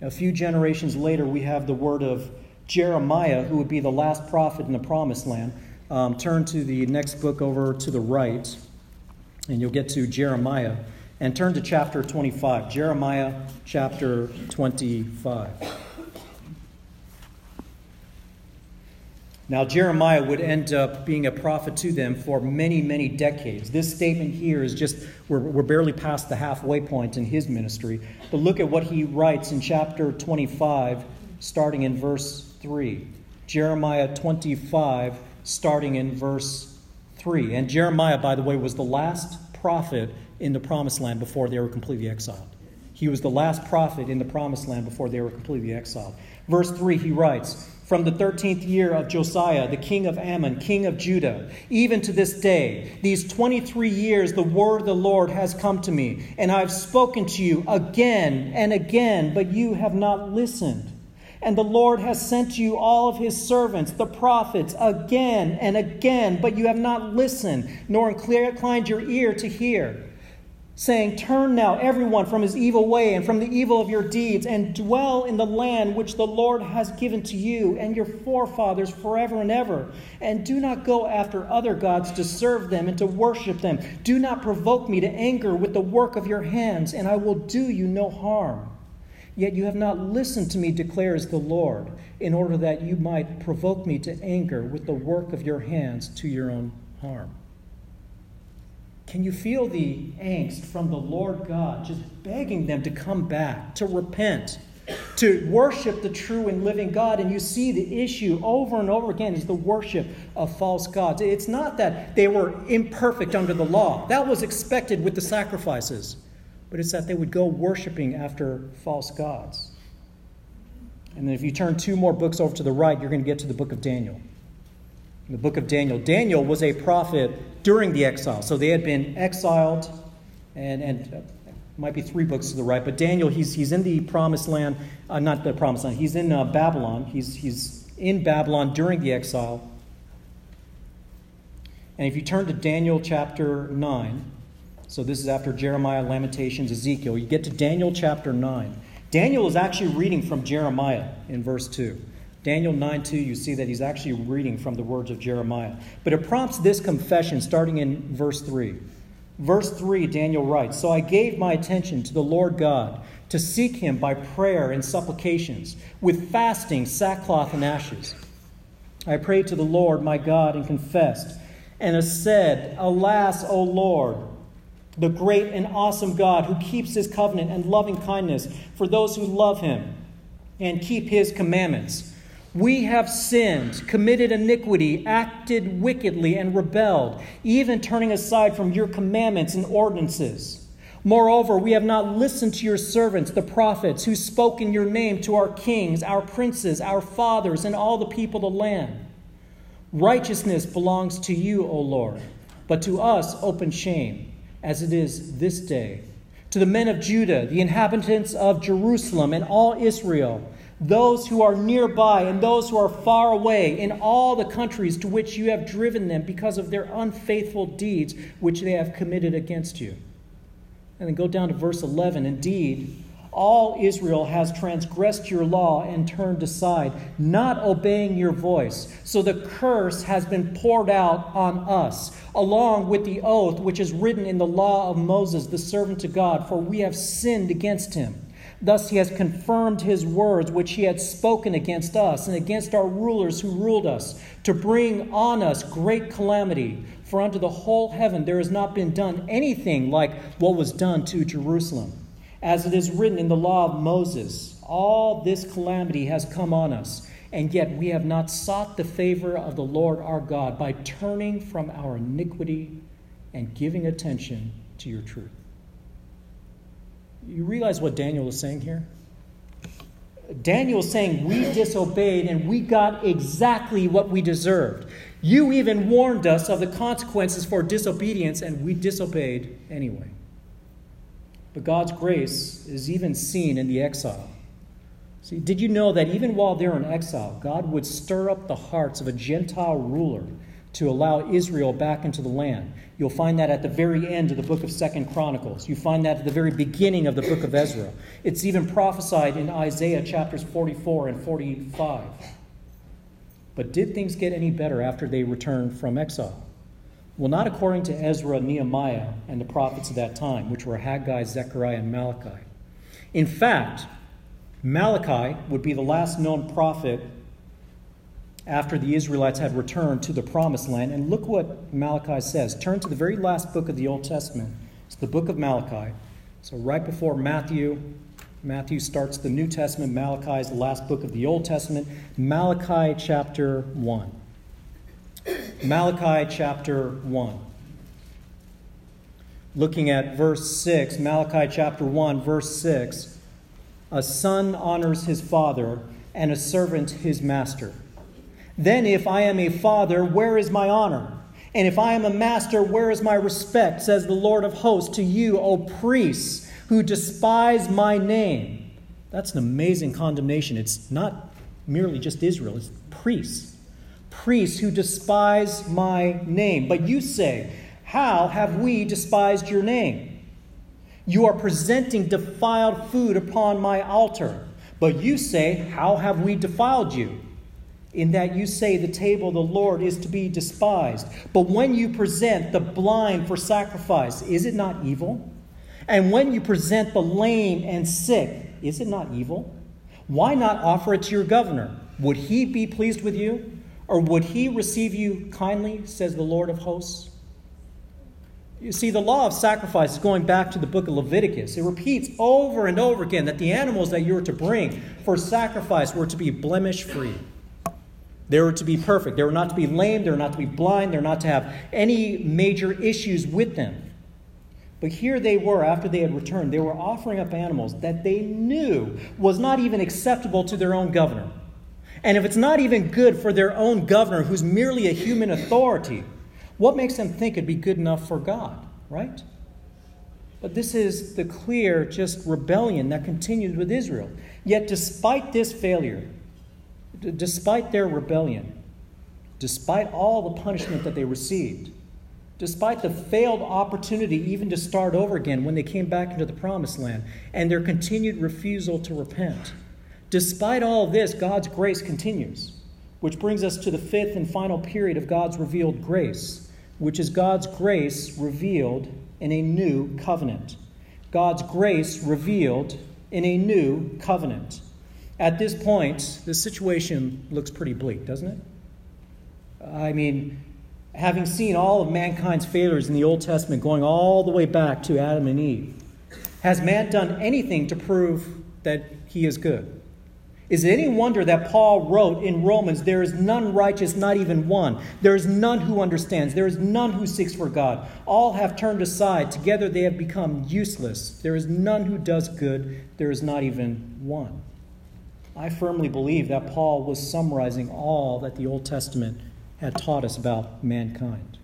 A few generations later, we have the word of Jeremiah, who would be the last prophet in the promised land um, turn to the next book over to the right, and you'll get to Jeremiah. And turn to chapter 25. Jeremiah chapter 25. Now, Jeremiah would end up being a prophet to them for many, many decades. This statement here is just, we're, we're barely past the halfway point in his ministry. But look at what he writes in chapter 25, starting in verse 3. Jeremiah 25, starting in verse 3. And Jeremiah, by the way, was the last prophet in the promised land before they were completely exiled. He was the last prophet in the promised land before they were completely exiled. Verse 3, he writes, From the 13th year of Josiah, the king of Ammon, king of Judah, even to this day, these 23 years, the word of the Lord has come to me, and I've spoken to you again and again, but you have not listened. And the Lord has sent you all of his servants, the prophets, again and again, but you have not listened, nor inclined your ear to hear saying, Turn now, everyone, from his evil way and from the evil of your deeds, and dwell in the land which the Lord has given to you and your forefathers forever and ever. And do not go after other gods to serve them and to worship them. Do not provoke me to anger with the work of your hands, and I will do you no harm. Yet you have not listened to me, declares the Lord, in order that you might provoke me to anger with the work of your hands to your own harm. Can you feel the angst from the Lord God just begging them to come back, to repent, to worship the true and living God? And you see the issue over and over again is the worship of false gods. It's not that they were imperfect under the law, that was expected with the sacrifices, but it's that they would go worshiping after false gods. And then if you turn two more books over to the right, you're going to get to the book of Daniel in the book of Daniel. Daniel was a prophet during the exile. So they had been exiled, and, and uh, might be three books to the right, but Daniel, he's, he's in the promised land, uh, not the promised land, he's in uh, Babylon. He's, he's in Babylon during the exile. And if you turn to Daniel chapter 9, so this is after Jeremiah, Lamentations, Ezekiel, you get to Daniel chapter 9. Daniel is actually reading from Jeremiah in verse 2. Daniel 9 2, you see that he's actually reading from the words of Jeremiah. But it prompts this confession starting in verse 3. Verse 3, Daniel writes So I gave my attention to the Lord God to seek him by prayer and supplications, with fasting, sackcloth, and ashes. I prayed to the Lord my God and confessed, and said, Alas, O Lord, the great and awesome God who keeps his covenant and loving kindness for those who love him and keep his commandments. We have sinned, committed iniquity, acted wickedly, and rebelled, even turning aside from your commandments and ordinances. Moreover, we have not listened to your servants, the prophets, who spoke in your name to our kings, our princes, our fathers, and all the people of the land. Righteousness belongs to you, O Lord, but to us open shame, as it is this day. To the men of Judah, the inhabitants of Jerusalem, and all Israel, those who are nearby and those who are far away in all the countries to which you have driven them because of their unfaithful deeds which they have committed against you. And then go down to verse 11. Indeed, all Israel has transgressed your law and turned aside, not obeying your voice. So the curse has been poured out on us, along with the oath which is written in the law of Moses, the servant of God, for we have sinned against him. Thus he has confirmed his words which he had spoken against us and against our rulers who ruled us, to bring on us great calamity. For unto the whole heaven there has not been done anything like what was done to Jerusalem. As it is written in the law of Moses, all this calamity has come on us, and yet we have not sought the favor of the Lord our God by turning from our iniquity and giving attention to your truth. You realize what Daniel is saying here? Daniel is saying we disobeyed and we got exactly what we deserved. You even warned us of the consequences for disobedience, and we disobeyed anyway. But God's grace is even seen in the exile. See, did you know that even while they're in exile, God would stir up the hearts of a Gentile ruler to allow Israel back into the land? You'll find that at the very end of the book of Second Chronicles. You find that at the very beginning of the book of Ezra. It's even prophesied in Isaiah chapters 44 and 45. But did things get any better after they returned from exile? Well, not according to Ezra, Nehemiah, and the prophets of that time, which were Haggai, Zechariah, and Malachi. In fact, Malachi would be the last known prophet after the Israelites had returned to the promised land. And look what Malachi says. Turn to the very last book of the Old Testament. It's the book of Malachi. So, right before Matthew, Matthew starts the New Testament. Malachi is the last book of the Old Testament. Malachi chapter 1. Malachi chapter 1. looking at verse 6, Malachi chapter 1, verse 6. A son honors his father, and a servant his master. Then, if I am a father, where is my honor? And if I am a master, where is my respect? Says the Lord of hosts to you, O priests, who despise my name. That's an amazing condemnation. It's not merely just Israel, it's priests. Priests who despise my name. But you say, How have we despised your name? You are presenting defiled food upon my altar. But you say, How have we defiled you? In that you say the table of the Lord is to be despised. But when you present the blind for sacrifice, is it not evil? And when you present the lame and sick, is it not evil? Why not offer it to your governor? Would he be pleased with you? Or would he receive you kindly, says the Lord of hosts? You see, the law of sacrifice is going back to the book of Leviticus. It repeats over and over again that the animals that you were to bring for sacrifice were to be blemish free. They were to be perfect. They were not to be lame. They were not to be blind. They were not to have any major issues with them. But here they were, after they had returned, they were offering up animals that they knew was not even acceptable to their own governor. And if it's not even good for their own governor, who's merely a human authority, what makes them think it'd be good enough for God, right? But this is the clear, just rebellion that continues with Israel. Yet, despite this failure, d- despite their rebellion, despite all the punishment that they received, despite the failed opportunity even to start over again when they came back into the promised land, and their continued refusal to repent, despite all this, God's grace continues, which brings us to the fifth and final period of God's revealed grace which is God's grace revealed in a new covenant. God's grace revealed in a new covenant. At this point, the situation looks pretty bleak, doesn't it? I mean, having seen all of mankind's failures in the Old Testament going all the way back to Adam and Eve, has man done anything to prove that he is good? Is it any wonder that Paul wrote in Romans, There is none righteous, not even one. There is none who understands. There is none who seeks for God. All have turned aside. Together they have become useless. There is none who does good. There is not even one. I firmly believe that Paul was summarizing all that the Old Testament had taught us about mankind.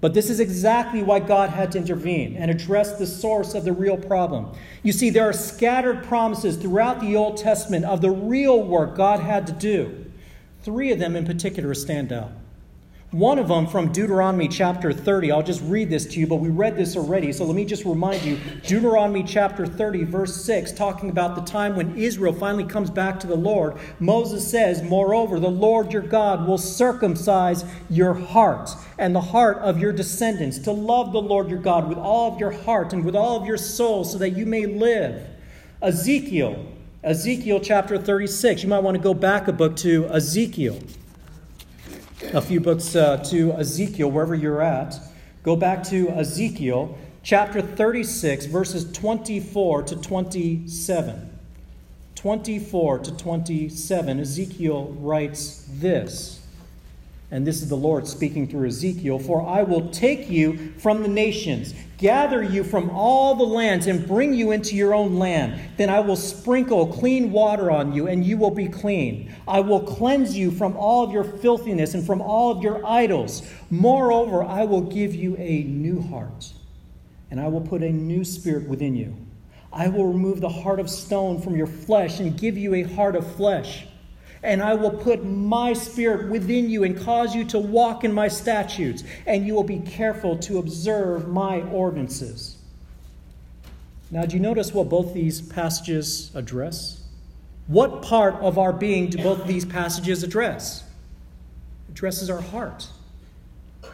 But this is exactly why God had to intervene and address the source of the real problem. You see, there are scattered promises throughout the Old Testament of the real work God had to do. Three of them in particular stand out. One of them from Deuteronomy chapter 30. I'll just read this to you, but we read this already. So let me just remind you Deuteronomy chapter 30, verse 6, talking about the time when Israel finally comes back to the Lord. Moses says, Moreover, the Lord your God will circumcise your heart and the heart of your descendants to love the Lord your God with all of your heart and with all of your soul so that you may live. Ezekiel, Ezekiel chapter 36. You might want to go back a book to Ezekiel a few books uh, to Ezekiel, wherever you're at. Go back to Ezekiel chapter 36, verses 24 to 27. 24 to 27, Ezekiel writes this. And this is the Lord speaking through Ezekiel For I will take you from the nations, gather you from all the lands, and bring you into your own land. Then I will sprinkle clean water on you, and you will be clean. I will cleanse you from all of your filthiness and from all of your idols. Moreover, I will give you a new heart, and I will put a new spirit within you. I will remove the heart of stone from your flesh and give you a heart of flesh and I will put my spirit within you and cause you to walk in my statutes, and you will be careful to observe my ordinances. Now, do you notice what both these passages address? What part of our being do both these passages address? Addresses our heart.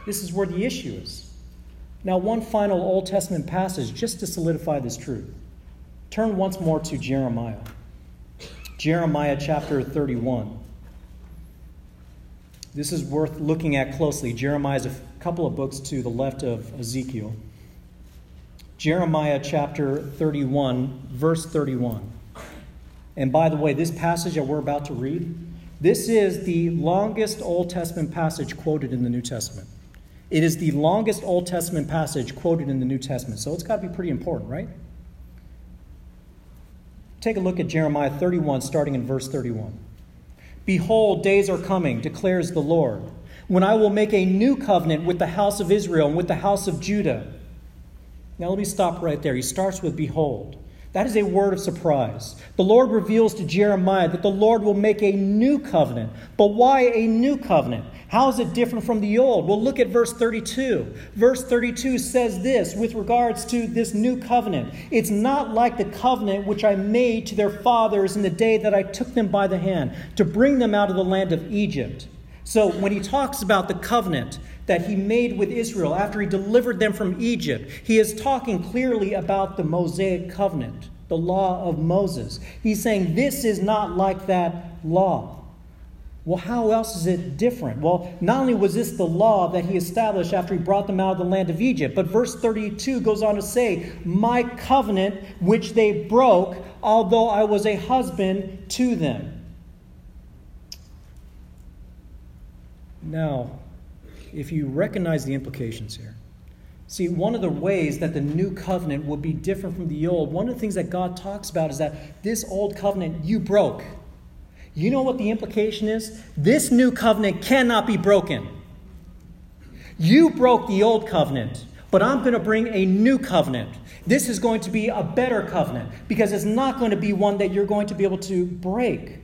This is where the issue is. Now, one final Old Testament passage just to solidify this truth. Turn once more to Jeremiah. Jeremiah chapter 31. This is worth looking at closely. Jeremiah is a couple of books to the left of Ezekiel. Jeremiah chapter 31, verse 31. And by the way, this passage that we're about to read, this is the longest Old Testament passage quoted in the New Testament. It is the longest Old Testament passage quoted in the New Testament, so it's got to be pretty important, right? Take a look at Jeremiah 31, starting in verse 31. Behold, days are coming, declares the Lord, when I will make a new covenant with the house of Israel and with the house of Judah. Now let me stop right there. He starts with behold. That is a word of surprise. The Lord reveals to Jeremiah that the Lord will make a new covenant. But why a new covenant? How is it different from the old? Well, look at verse 32. Verse 32 says this with regards to this new covenant It's not like the covenant which I made to their fathers in the day that I took them by the hand to bring them out of the land of Egypt. So when he talks about the covenant, that he made with Israel after he delivered them from Egypt. He is talking clearly about the Mosaic covenant, the law of Moses. He's saying this is not like that law. Well, how else is it different? Well, not only was this the law that he established after he brought them out of the land of Egypt, but verse 32 goes on to say, My covenant which they broke, although I was a husband to them. Now, if you recognize the implications here. See, one of the ways that the new covenant would be different from the old, one of the things that God talks about is that this old covenant you broke. You know what the implication is? This new covenant cannot be broken. You broke the old covenant, but I'm going to bring a new covenant. This is going to be a better covenant because it's not going to be one that you're going to be able to break.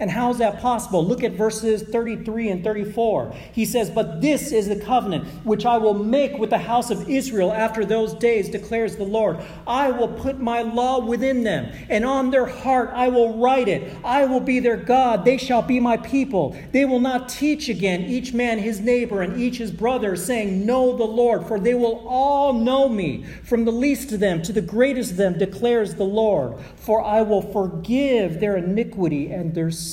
And how is that possible? Look at verses 33 and 34. He says, But this is the covenant which I will make with the house of Israel after those days, declares the Lord. I will put my law within them, and on their heart I will write it. I will be their God. They shall be my people. They will not teach again each man his neighbor and each his brother, saying, Know the Lord, for they will all know me, from the least of them to the greatest of them, declares the Lord. For I will forgive their iniquity and their sin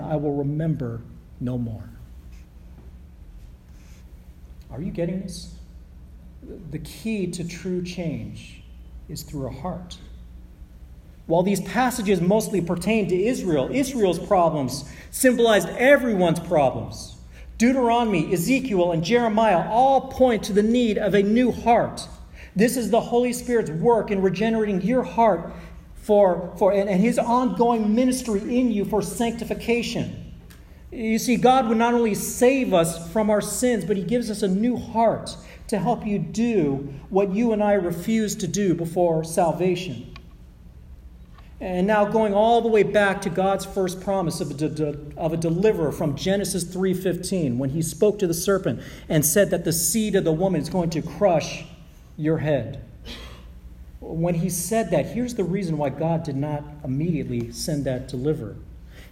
I will remember no more. Are you getting this? The key to true change is through a heart. While these passages mostly pertain to Israel, Israel's problems symbolized everyone's problems. Deuteronomy, Ezekiel, and Jeremiah all point to the need of a new heart. This is the Holy Spirit's work in regenerating your heart for, for and, and his ongoing ministry in you for sanctification. You see, God would not only save us from our sins, but he gives us a new heart to help you do what you and I refused to do before salvation. And now going all the way back to God's first promise of a, de- of a deliverer from Genesis 3:15 when he spoke to the serpent and said that the seed of the woman is going to crush your head when he said that, here's the reason why God did not immediately send that deliverer.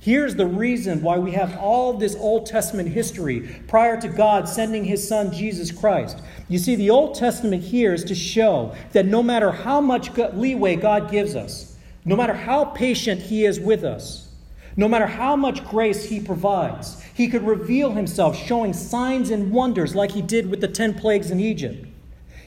Here's the reason why we have all this Old Testament history prior to God sending his son Jesus Christ. You see, the Old Testament here is to show that no matter how much leeway God gives us, no matter how patient he is with us, no matter how much grace he provides, he could reveal himself showing signs and wonders like he did with the 10 plagues in Egypt.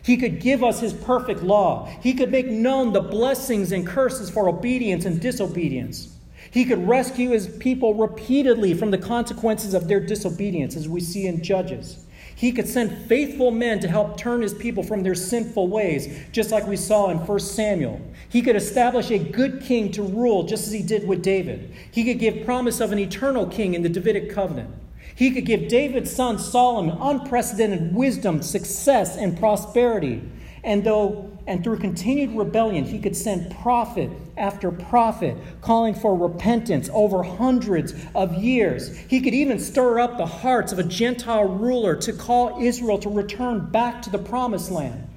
He could give us His perfect law. He could make known the blessings and curses for obedience and disobedience. He could rescue His people repeatedly from the consequences of their disobedience, as we see in Judges. He could send faithful men to help turn his people from their sinful ways, just like we saw in 1 Samuel. He could establish a good king to rule, just as he did with David. He could give promise of an eternal king in the Davidic covenant. He could give David's son Solomon unprecedented wisdom, success, and prosperity. And though and through continued rebellion, he could send prophet after prophet calling for repentance over hundreds of years. He could even stir up the hearts of a Gentile ruler to call Israel to return back to the promised land.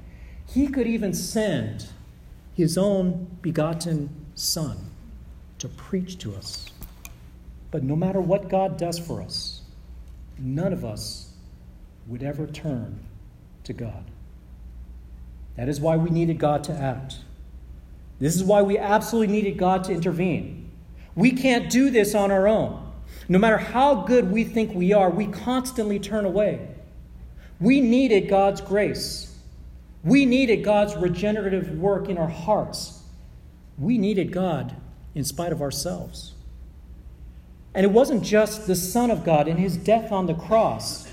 He could even send his own begotten Son to preach to us. But no matter what God does for us, none of us would ever turn to God. That is why we needed God to act. This is why we absolutely needed God to intervene. We can't do this on our own. No matter how good we think we are, we constantly turn away. We needed God's grace. We needed God's regenerative work in our hearts. We needed God in spite of ourselves. And it wasn't just the Son of God in his death on the cross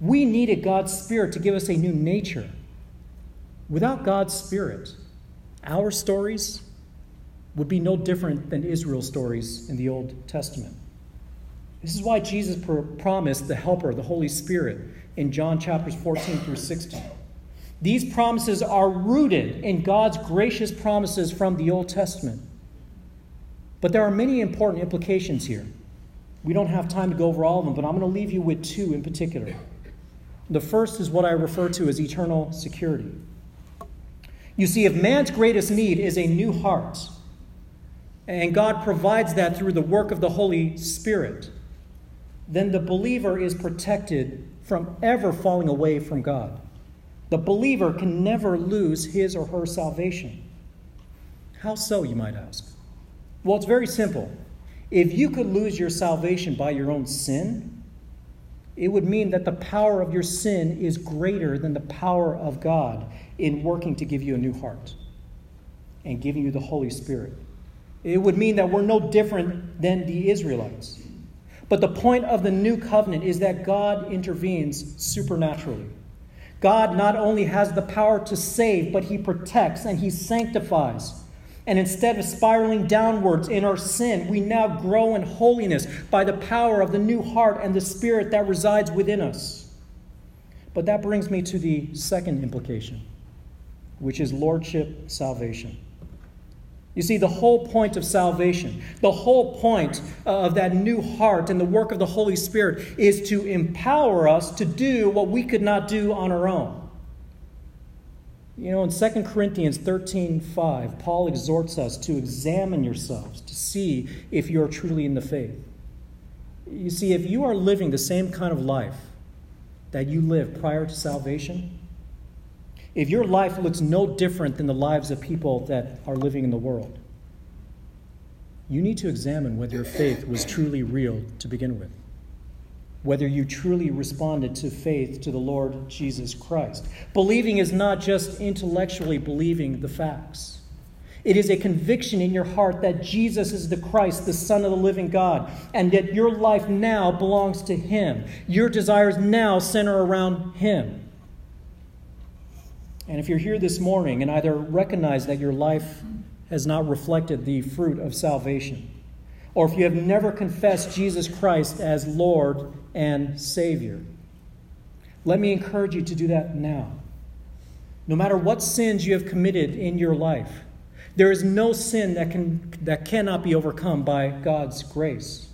We needed God's Spirit to give us a new nature. Without God's Spirit, our stories would be no different than Israel's stories in the Old Testament. This is why Jesus promised the Helper, the Holy Spirit, in John chapters 14 through 16. These promises are rooted in God's gracious promises from the Old Testament. But there are many important implications here. We don't have time to go over all of them, but I'm going to leave you with two in particular. The first is what I refer to as eternal security. You see, if man's greatest need is a new heart, and God provides that through the work of the Holy Spirit, then the believer is protected from ever falling away from God. The believer can never lose his or her salvation. How so, you might ask? Well, it's very simple. If you could lose your salvation by your own sin, it would mean that the power of your sin is greater than the power of God in working to give you a new heart and giving you the Holy Spirit. It would mean that we're no different than the Israelites. But the point of the new covenant is that God intervenes supernaturally. God not only has the power to save, but he protects and he sanctifies. And instead of spiraling downwards in our sin, we now grow in holiness by the power of the new heart and the spirit that resides within us. But that brings me to the second implication, which is lordship salvation. You see, the whole point of salvation, the whole point uh, of that new heart and the work of the Holy Spirit is to empower us to do what we could not do on our own. You know, in 2 Corinthians 13 5, Paul exhorts us to examine yourselves to see if you are truly in the faith. You see, if you are living the same kind of life that you lived prior to salvation, if your life looks no different than the lives of people that are living in the world, you need to examine whether your faith was truly real to begin with. Whether you truly responded to faith to the Lord Jesus Christ. Believing is not just intellectually believing the facts. It is a conviction in your heart that Jesus is the Christ, the Son of the living God, and that your life now belongs to Him. Your desires now center around Him. And if you're here this morning and either recognize that your life has not reflected the fruit of salvation, or if you have never confessed Jesus Christ as Lord and Savior, let me encourage you to do that now. No matter what sins you have committed in your life, there is no sin that, can, that cannot be overcome by God's grace.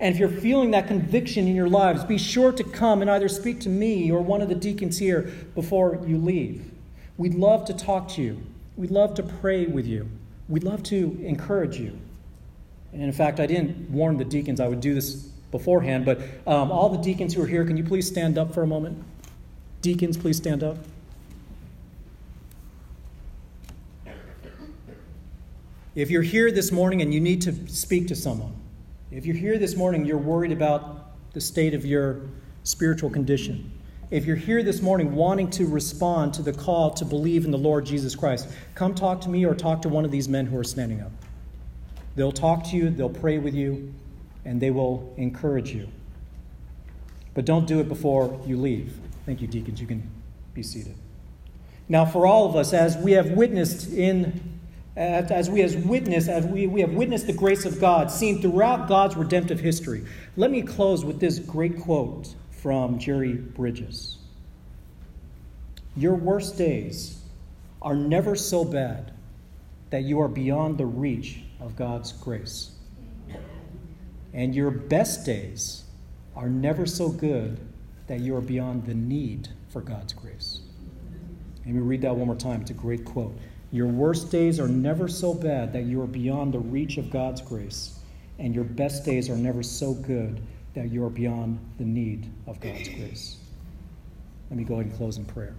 And if you're feeling that conviction in your lives, be sure to come and either speak to me or one of the deacons here before you leave. We'd love to talk to you. We'd love to pray with you. We'd love to encourage you. And in fact, I didn't warn the deacons I would do this beforehand, but um, all the deacons who are here, can you please stand up for a moment? Deacons, please stand up. If you're here this morning and you need to speak to someone, if you're here this morning, you're worried about the state of your spiritual condition. If you're here this morning wanting to respond to the call to believe in the Lord Jesus Christ, come talk to me or talk to one of these men who are standing up. They'll talk to you, they'll pray with you, and they will encourage you. But don't do it before you leave. Thank you, deacons. You can be seated. Now, for all of us, as we have witnessed in as we as witness, as we, we have witnessed the grace of God seen throughout God's redemptive history. Let me close with this great quote from Jerry Bridges. Your worst days are never so bad that you are beyond the reach of God's grace. And your best days are never so good that you are beyond the need for God's grace. Let me read that one more time. It's a great quote. Your worst days are never so bad that you are beyond the reach of God's grace, and your best days are never so good that you are beyond the need of God's grace. Let me go ahead and close in prayer.